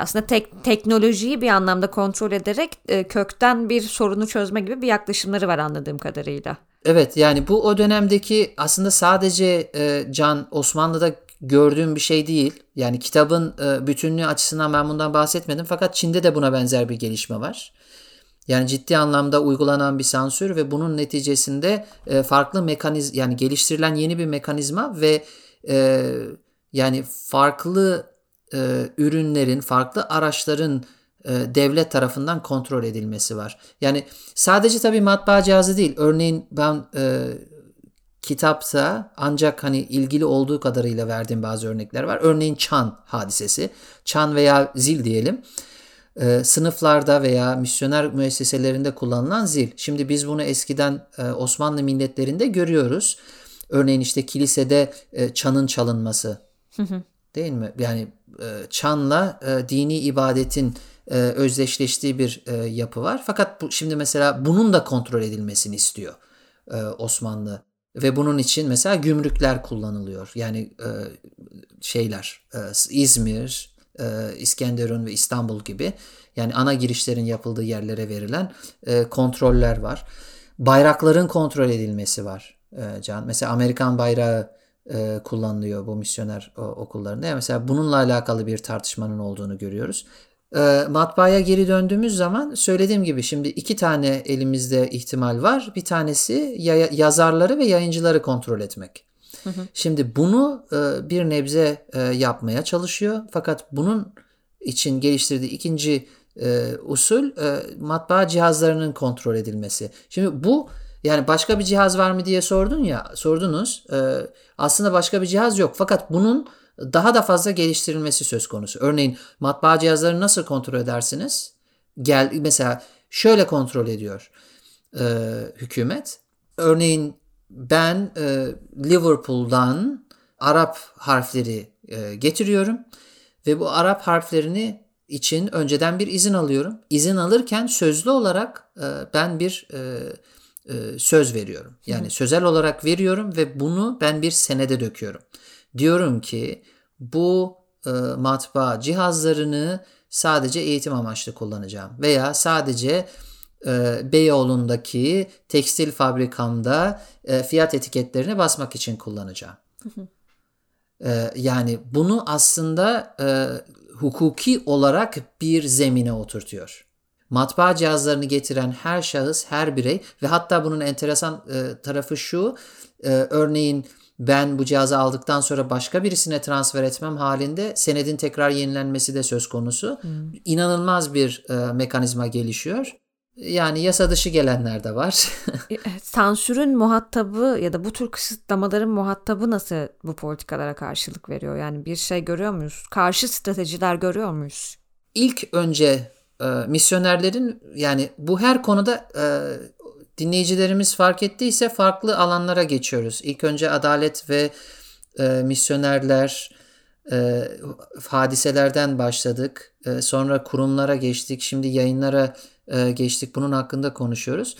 Aslında tek, teknolojiyi bir anlamda kontrol ederek e, kökten bir sorunu çözme gibi bir yaklaşımları var anladığım kadarıyla. Evet yani bu o dönemdeki aslında sadece e, Can Osmanlı'da gördüğüm bir şey değil. Yani kitabın e, bütünlüğü açısından ben bundan bahsetmedim fakat Çin'de de buna benzer bir gelişme var. Yani ciddi anlamda uygulanan bir sansür ve bunun neticesinde e, farklı mekaniz yani geliştirilen yeni bir mekanizma ve e, yani farklı e, ürünlerin, farklı araçların e, devlet tarafından kontrol edilmesi var. Yani sadece tabii matbaa cihazı değil. Örneğin ben e, kitapta ancak hani ilgili olduğu kadarıyla verdiğim bazı örnekler var. Örneğin çan hadisesi. Çan veya zil diyelim. E, sınıflarda veya misyoner müesseselerinde kullanılan zil. Şimdi biz bunu eskiden e, Osmanlı milletlerinde görüyoruz. Örneğin işte kilisede e, çanın çalınması. Değil mi? Yani e, çanla e, dini ibadetin e, özdeşleştiği bir e, yapı var. Fakat bu, şimdi mesela bunun da kontrol edilmesini istiyor e, Osmanlı. Ve bunun için mesela gümrükler kullanılıyor. Yani e, şeyler e, İzmir, e, İskenderun ve İstanbul gibi yani ana girişlerin yapıldığı yerlere verilen e, kontroller var. Bayrakların kontrol edilmesi var e, Can. Mesela Amerikan bayrağı e, kullanılıyor bu misyoner o, okullarında. Yani mesela bununla alakalı bir tartışmanın olduğunu görüyoruz. E, matbaaya geri döndüğümüz zaman söylediğim gibi şimdi iki tane elimizde ihtimal var. Bir tanesi ya, yazarları ve yayıncıları kontrol etmek. Hı hı. Şimdi bunu e, bir nebze e, yapmaya çalışıyor. Fakat bunun için geliştirdiği ikinci e, usul e, matbaa cihazlarının kontrol edilmesi. Şimdi bu yani başka bir cihaz var mı diye sordun ya, sordunuz. E, aslında başka bir cihaz yok. Fakat bunun daha da fazla geliştirilmesi söz konusu. Örneğin matbaa cihazlarını nasıl kontrol edersiniz? Gel mesela şöyle kontrol ediyor e, hükümet. Örneğin ben e, Liverpool'dan Arap harfleri e, getiriyorum ve bu Arap harflerini için önceden bir izin alıyorum. İzin alırken sözlü olarak e, ben bir e, e, söz veriyorum. Yani Hı. sözel olarak veriyorum ve bunu ben bir senede döküyorum. Diyorum ki bu e, matbaa cihazlarını sadece eğitim amaçlı kullanacağım veya sadece e, Beyoğlu'ndaki tekstil fabrikamda e, fiyat etiketlerini basmak için kullanacağım. E, yani bunu aslında e, hukuki olarak bir zemine oturtuyor matbaa cihazlarını getiren her şahıs, her birey ve hatta bunun enteresan e, tarafı şu, e, örneğin ben bu cihazı aldıktan sonra başka birisine transfer etmem halinde senedin tekrar yenilenmesi de söz konusu. Hmm. İnanılmaz bir e, mekanizma gelişiyor. Yani yasa dışı gelenler de var. E, sansürün muhatabı ya da bu tür kısıtlamaların muhatabı nasıl bu politikalara karşılık veriyor? Yani bir şey görüyor muyuz? Karşı stratejiler görüyor muyuz? İlk önce e, misyonerlerin yani bu her konuda e, dinleyicilerimiz fark ettiyse farklı alanlara geçiyoruz. İlk önce adalet ve e, misyonerler, e, hadiselerden başladık. E, sonra kurumlara geçtik. Şimdi yayınlara e, geçtik. Bunun hakkında konuşuyoruz.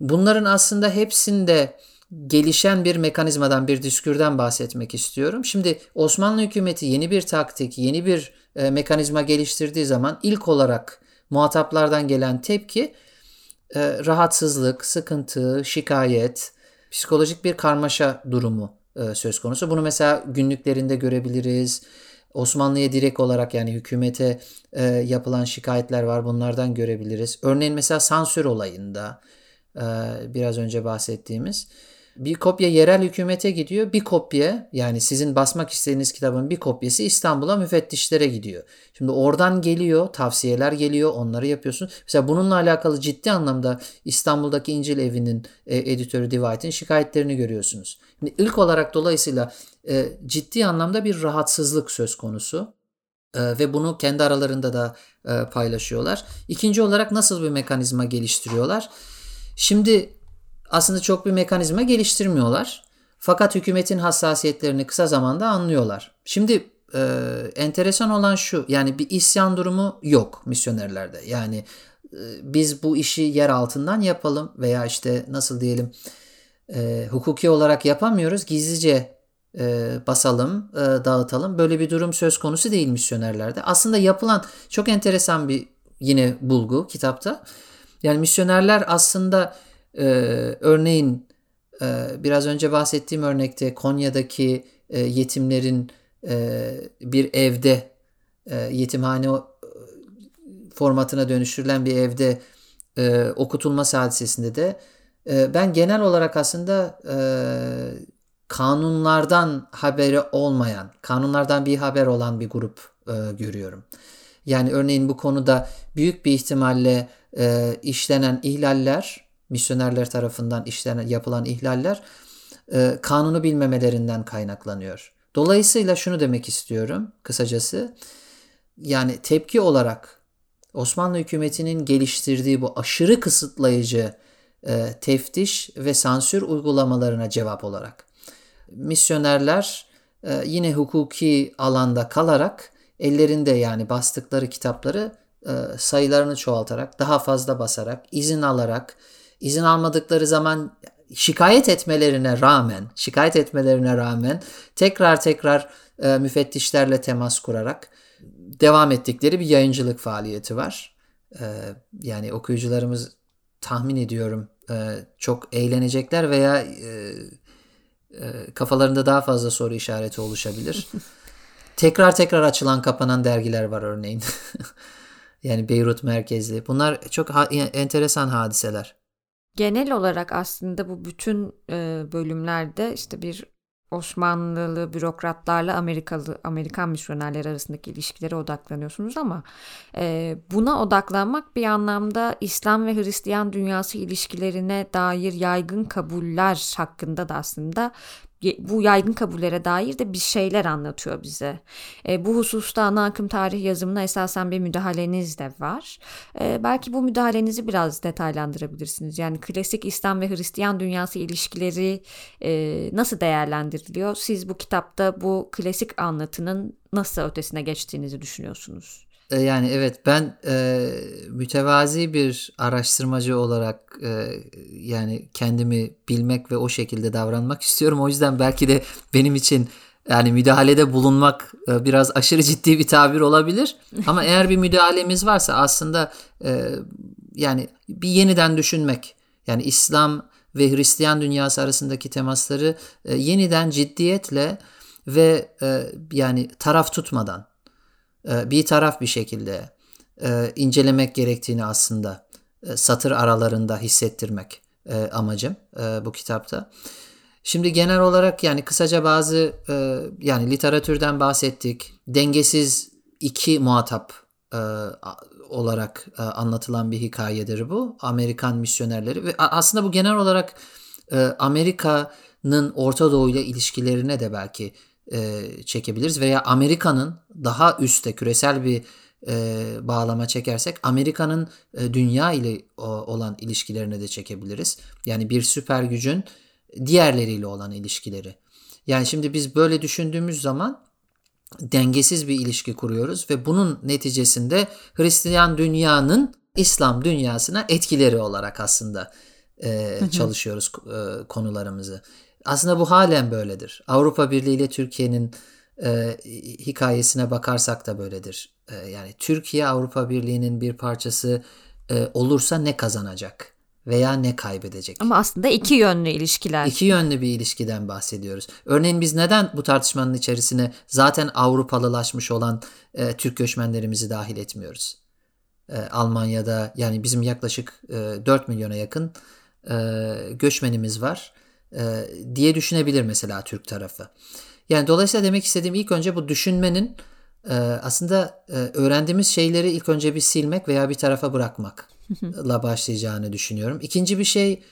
Bunların aslında hepsinde gelişen bir mekanizmadan, bir düskürden bahsetmek istiyorum. Şimdi Osmanlı hükümeti yeni bir taktik, yeni bir e, mekanizma geliştirdiği zaman ilk olarak muhataplardan gelen tepki e, rahatsızlık, sıkıntı, şikayet, psikolojik bir karmaşa durumu e, söz konusu. Bunu mesela günlüklerinde görebiliriz. Osmanlı'ya direkt olarak yani hükümete e, yapılan şikayetler var. Bunlardan görebiliriz. Örneğin mesela sansür olayında e, biraz önce bahsettiğimiz bir kopya yerel hükümete gidiyor. Bir kopya yani sizin basmak istediğiniz kitabın bir kopyası İstanbul'a müfettişlere gidiyor. Şimdi oradan geliyor, tavsiyeler geliyor, onları yapıyorsun. Mesela bununla alakalı ciddi anlamda İstanbul'daki İncil Evi'nin e, editörü Divite'in şikayetlerini görüyorsunuz. Şimdi ilk olarak dolayısıyla e, ciddi anlamda bir rahatsızlık söz konusu. E, ve bunu kendi aralarında da e, paylaşıyorlar. İkinci olarak nasıl bir mekanizma geliştiriyorlar? Şimdi aslında çok bir mekanizma geliştirmiyorlar. Fakat hükümetin hassasiyetlerini kısa zamanda anlıyorlar. Şimdi e, enteresan olan şu yani bir isyan durumu yok misyonerlerde. Yani e, biz bu işi yer altından yapalım veya işte nasıl diyelim e, hukuki olarak yapamıyoruz gizlice e, basalım e, dağıtalım böyle bir durum söz konusu değil misyonerlerde. Aslında yapılan çok enteresan bir yine bulgu kitapta. Yani misyonerler aslında e, örneğin e, biraz önce bahsettiğim örnekte Konya'daki e, yetimlerin e, bir evde e, yetimhane formatına dönüştürülen bir evde e, okutulması hadisesinde de e, ben genel olarak aslında e, kanunlardan haberi olmayan, kanunlardan bir haber olan bir grup e, görüyorum. Yani örneğin bu konuda büyük bir ihtimalle e, işlenen ihlaller misyonerler tarafından işlenen yapılan ihlaller e, kanunu bilmemelerinden kaynaklanıyor. Dolayısıyla şunu demek istiyorum kısacası. Yani tepki olarak Osmanlı hükümetinin geliştirdiği bu aşırı kısıtlayıcı e, teftiş ve sansür uygulamalarına cevap olarak misyonerler e, yine hukuki alanda kalarak ellerinde yani bastıkları kitapları e, sayılarını çoğaltarak, daha fazla basarak, izin alarak, izin almadıkları zaman şikayet etmelerine rağmen, şikayet etmelerine rağmen tekrar tekrar e, müfettişlerle temas kurarak devam ettikleri bir yayıncılık faaliyeti var. E, yani okuyucularımız tahmin ediyorum e, çok eğlenecekler veya e, e, kafalarında daha fazla soru işareti oluşabilir. tekrar tekrar açılan kapanan dergiler var örneğin. yani Beyrut merkezli. Bunlar çok ha- enteresan hadiseler. Genel olarak aslında bu bütün e, bölümlerde işte bir Osmanlılı bürokratlarla Amerikalı Amerikan misyonerler arasındaki ilişkilere odaklanıyorsunuz ama e, buna odaklanmak bir anlamda İslam ve Hristiyan dünyası ilişkilerine dair yaygın kabuller hakkında da aslında bu yaygın kabullere dair de bir şeyler anlatıyor bize. E, bu hususta ana akım tarih yazımına esasen bir müdahaleniz de var. E, belki bu müdahalenizi biraz detaylandırabilirsiniz. Yani klasik İslam ve Hristiyan dünyası ilişkileri e, nasıl değerlendiriliyor? Siz bu kitapta bu klasik anlatının nasıl ötesine geçtiğinizi düşünüyorsunuz? E, yani evet ben e, mütevazi bir araştırmacı olarak e, yani kendimi bilmek ve o şekilde davranmak istiyorum. O yüzden belki de benim için yani müdahalede bulunmak e, biraz aşırı ciddi bir tabir olabilir. Ama eğer bir müdahalemiz varsa aslında e, yani bir yeniden düşünmek. Yani İslam ve Hristiyan dünyası arasındaki temasları e, yeniden ciddiyetle ve e, yani taraf tutmadan bir taraf bir şekilde e, incelemek gerektiğini aslında e, satır aralarında hissettirmek amacım bu kitapta. Şimdi genel olarak yani kısaca bazı yani literatürden bahsettik. Dengesiz iki muhatap olarak e, anlatılan bir hikayedir bu. Amerikan misyonerleri ve aslında bu genel olarak e, Amerika'nın Orta Doğu ile ilişkilerine de belki e, çekebiliriz veya Amerika'nın daha üstte küresel bir e, bağlama çekersek Amerika'nın e, dünya ile o, olan ilişkilerine de çekebiliriz. Yani bir süper gücün diğerleriyle olan ilişkileri. Yani şimdi biz böyle düşündüğümüz zaman dengesiz bir ilişki kuruyoruz ve bunun neticesinde Hristiyan dünyanın İslam dünyasına etkileri olarak aslında e, çalışıyoruz e, konularımızı. Aslında bu halen böyledir. Avrupa Birliği ile Türkiye'nin e, hikayesine bakarsak da böyledir. E, yani Türkiye Avrupa Birliği'nin bir parçası e, olursa ne kazanacak? veya ne kaybedecek? Ama aslında iki yönlü ilişkiler. İki yönlü bir ilişkiden bahsediyoruz. Örneğin biz neden bu tartışmanın içerisine zaten Avrupalılaşmış olan e, Türk göçmenlerimizi dahil etmiyoruz? E, Almanya'da yani bizim yaklaşık e, 4 milyona yakın e, göçmenimiz var e, diye düşünebilir mesela Türk tarafı. Yani dolayısıyla demek istediğim ilk önce bu düşünmenin e, aslında e, öğrendiğimiz şeyleri ilk önce bir silmek veya bir tarafa bırakmak la başlayacağını düşünüyorum. İkinci bir şey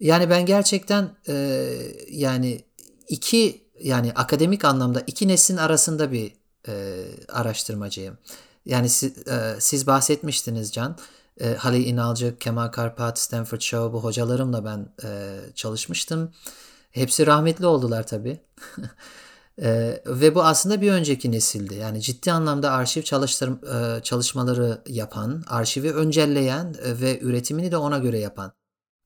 yani ben gerçekten e, yani iki yani akademik anlamda iki neslin arasında bir e, araştırmacıyım. Yani siz, e, siz bahsetmiştiniz Can. E, Halil İnalcı, Kemal Karpat, Stanford Show bu hocalarımla ben e, çalışmıştım. Hepsi rahmetli oldular tabii. Ee, ve bu aslında bir önceki nesildi. Yani ciddi anlamda arşiv çalıştır, e, çalışmaları yapan, arşivi öncelleyen e, ve üretimini de ona göre yapan.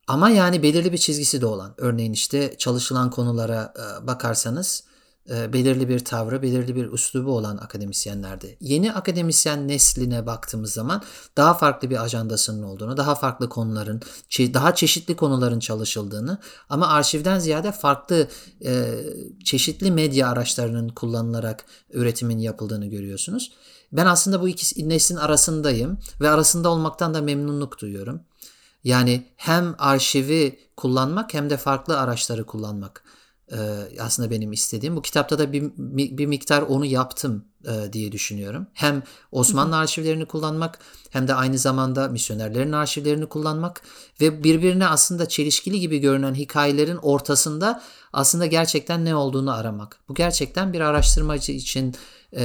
Ama yani belirli bir çizgisi de olan. Örneğin işte çalışılan konulara e, bakarsanız e, belirli bir tavrı, belirli bir üslubu olan akademisyenlerdi. Yeni akademisyen nesline baktığımız zaman daha farklı bir ajandasının olduğunu, daha farklı konuların, daha çeşitli konuların çalışıldığını ama arşivden ziyade farklı e, çeşitli medya araçlarının kullanılarak üretimin yapıldığını görüyorsunuz. Ben aslında bu iki neslin arasındayım ve arasında olmaktan da memnunluk duyuyorum. Yani hem arşivi kullanmak hem de farklı araçları kullanmak aslında benim istediğim. Bu kitapta da bir, bir miktar onu yaptım diye düşünüyorum. Hem Osmanlı arşivlerini kullanmak hem de aynı zamanda misyonerlerin arşivlerini kullanmak ve birbirine aslında çelişkili gibi görünen hikayelerin ortasında aslında gerçekten ne olduğunu aramak. Bu gerçekten bir araştırmacı için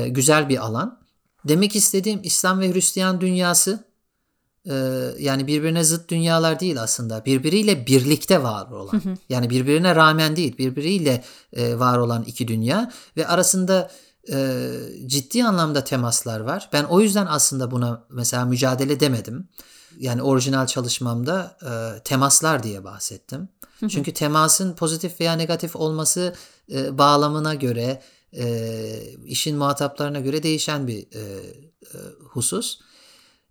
güzel bir alan. Demek istediğim İslam ve Hristiyan dünyası ee, yani birbirine zıt dünyalar değil aslında. Birbiriyle birlikte var olan. Hı hı. Yani birbirine rağmen değil, birbiriyle e, var olan iki dünya ve arasında e, ciddi anlamda temaslar var. Ben o yüzden aslında buna mesela mücadele demedim. Yani orijinal çalışmamda e, temaslar diye bahsettim. Hı hı. Çünkü temasın pozitif veya negatif olması e, bağlamına göre, e, işin muhataplarına göre değişen bir e, e, husus.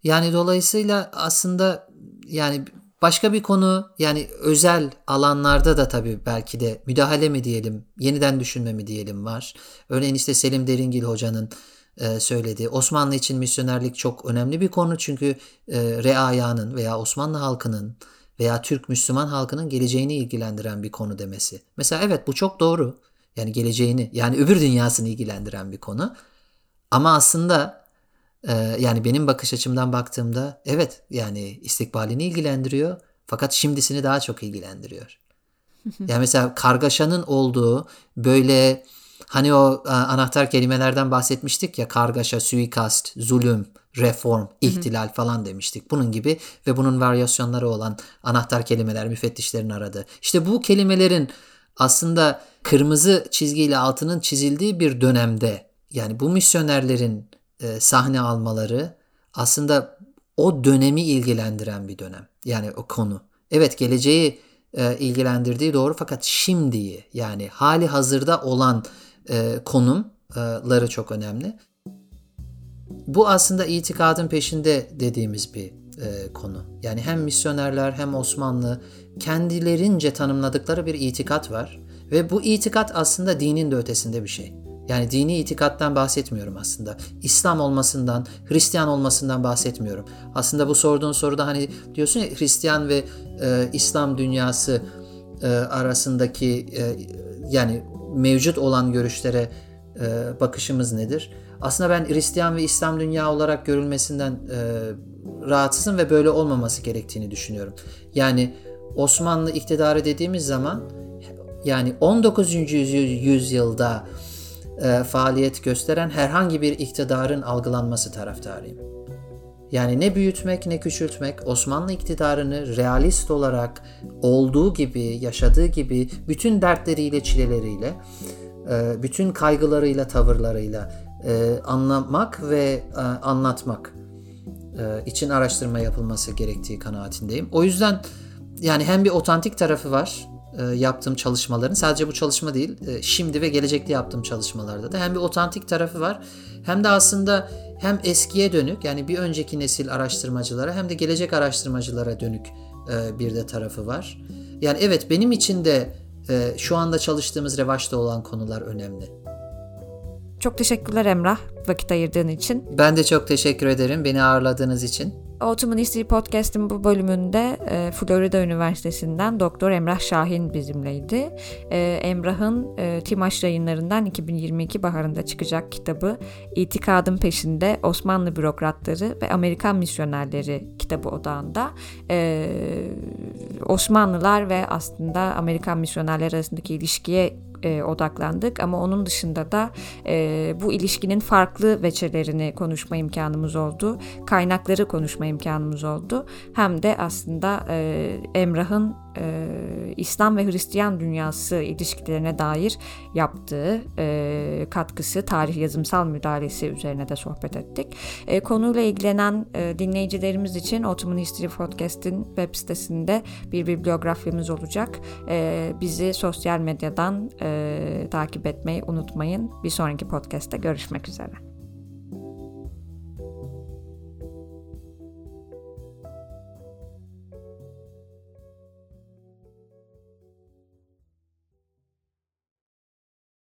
Yani dolayısıyla aslında yani başka bir konu yani özel alanlarda da tabii belki de müdahale mi diyelim, yeniden düşünme mi diyelim var. Örneğin işte Selim Deringil hocanın e, söylediği Osmanlı için misyonerlik çok önemli bir konu çünkü e, reayanın veya Osmanlı halkının veya Türk Müslüman halkının geleceğini ilgilendiren bir konu demesi. Mesela evet bu çok doğru. Yani geleceğini yani öbür dünyasını ilgilendiren bir konu. Ama aslında ee, yani benim bakış açımdan baktığımda evet yani istikbalini ilgilendiriyor fakat şimdisini daha çok ilgilendiriyor. yani mesela kargaşanın olduğu böyle hani o anahtar kelimelerden bahsetmiştik ya kargaşa, suikast, zulüm, reform, ihtilal falan demiştik. Bunun gibi ve bunun varyasyonları olan anahtar kelimeler müfettişlerin aradı. İşte bu kelimelerin aslında kırmızı çizgiyle altının çizildiği bir dönemde yani bu misyonerlerin e, sahne almaları aslında o dönemi ilgilendiren bir dönem. Yani o konu. Evet geleceği e, ilgilendirdiği doğru fakat şimdiyi yani hali hazırda olan e, konumları çok önemli. Bu aslında itikadın peşinde dediğimiz bir e, konu. Yani hem misyonerler hem Osmanlı kendilerince tanımladıkları bir itikat var ve bu itikat aslında dinin de ötesinde bir şey. Yani dini itikattan bahsetmiyorum aslında. İslam olmasından, Hristiyan olmasından bahsetmiyorum. Aslında bu sorduğun soruda hani diyorsun ya Hristiyan ve e, İslam dünyası e, arasındaki e, yani mevcut olan görüşlere e, bakışımız nedir? Aslında ben Hristiyan ve İslam dünya olarak görülmesinden e, rahatsızım ve böyle olmaması gerektiğini düşünüyorum. Yani Osmanlı iktidarı dediğimiz zaman yani 19. yüzyılda e, faaliyet gösteren herhangi bir iktidarın algılanması taraftarıyım. Yani ne büyütmek ne küçültmek Osmanlı iktidarını realist olarak olduğu gibi, yaşadığı gibi bütün dertleriyle, çileleriyle, e, bütün kaygılarıyla, tavırlarıyla e, anlamak ve e, anlatmak için araştırma yapılması gerektiği kanaatindeyim. O yüzden yani hem bir otantik tarafı var yaptığım çalışmaların. Sadece bu çalışma değil, şimdi ve gelecekte yaptığım çalışmalarda da hem bir otantik tarafı var hem de aslında hem eskiye dönük yani bir önceki nesil araştırmacılara hem de gelecek araştırmacılara dönük e, bir de tarafı var. Yani evet benim için de e, şu anda çalıştığımız revaçta olan konular önemli. Çok teşekkürler Emrah vakit ayırdığın için. Ben de çok teşekkür ederim beni ağırladığınız için. Autumn History Podcast'ın bu bölümünde e, Florida Üniversitesi'nden Doktor Emrah Şahin bizimleydi. E, Emrah'ın e, Timaş yayınlarından 2022 baharında çıkacak kitabı İtikadın Peşinde Osmanlı Bürokratları ve Amerikan Misyonerleri kitabı odağında e, Osmanlılar ve aslında Amerikan misyonerler arasındaki ilişkiye e, odaklandık ama onun dışında da e, bu ilişkinin farklı veçelerini konuşma imkanımız oldu. Kaynakları konuşma imkanımız oldu. Hem de aslında e, Emrah'ın e, İslam ve Hristiyan dünyası ilişkilerine dair yaptığı e, katkısı, tarih yazımsal müdahalesi üzerine de sohbet ettik. E, konuyla ilgilenen e, dinleyicilerimiz için Ottoman History Podcast'in web sitesinde bir bibliografyamız olacak. E, bizi sosyal medyadan e, takip etmeyi unutmayın. Bir sonraki podcast'te görüşmek üzere.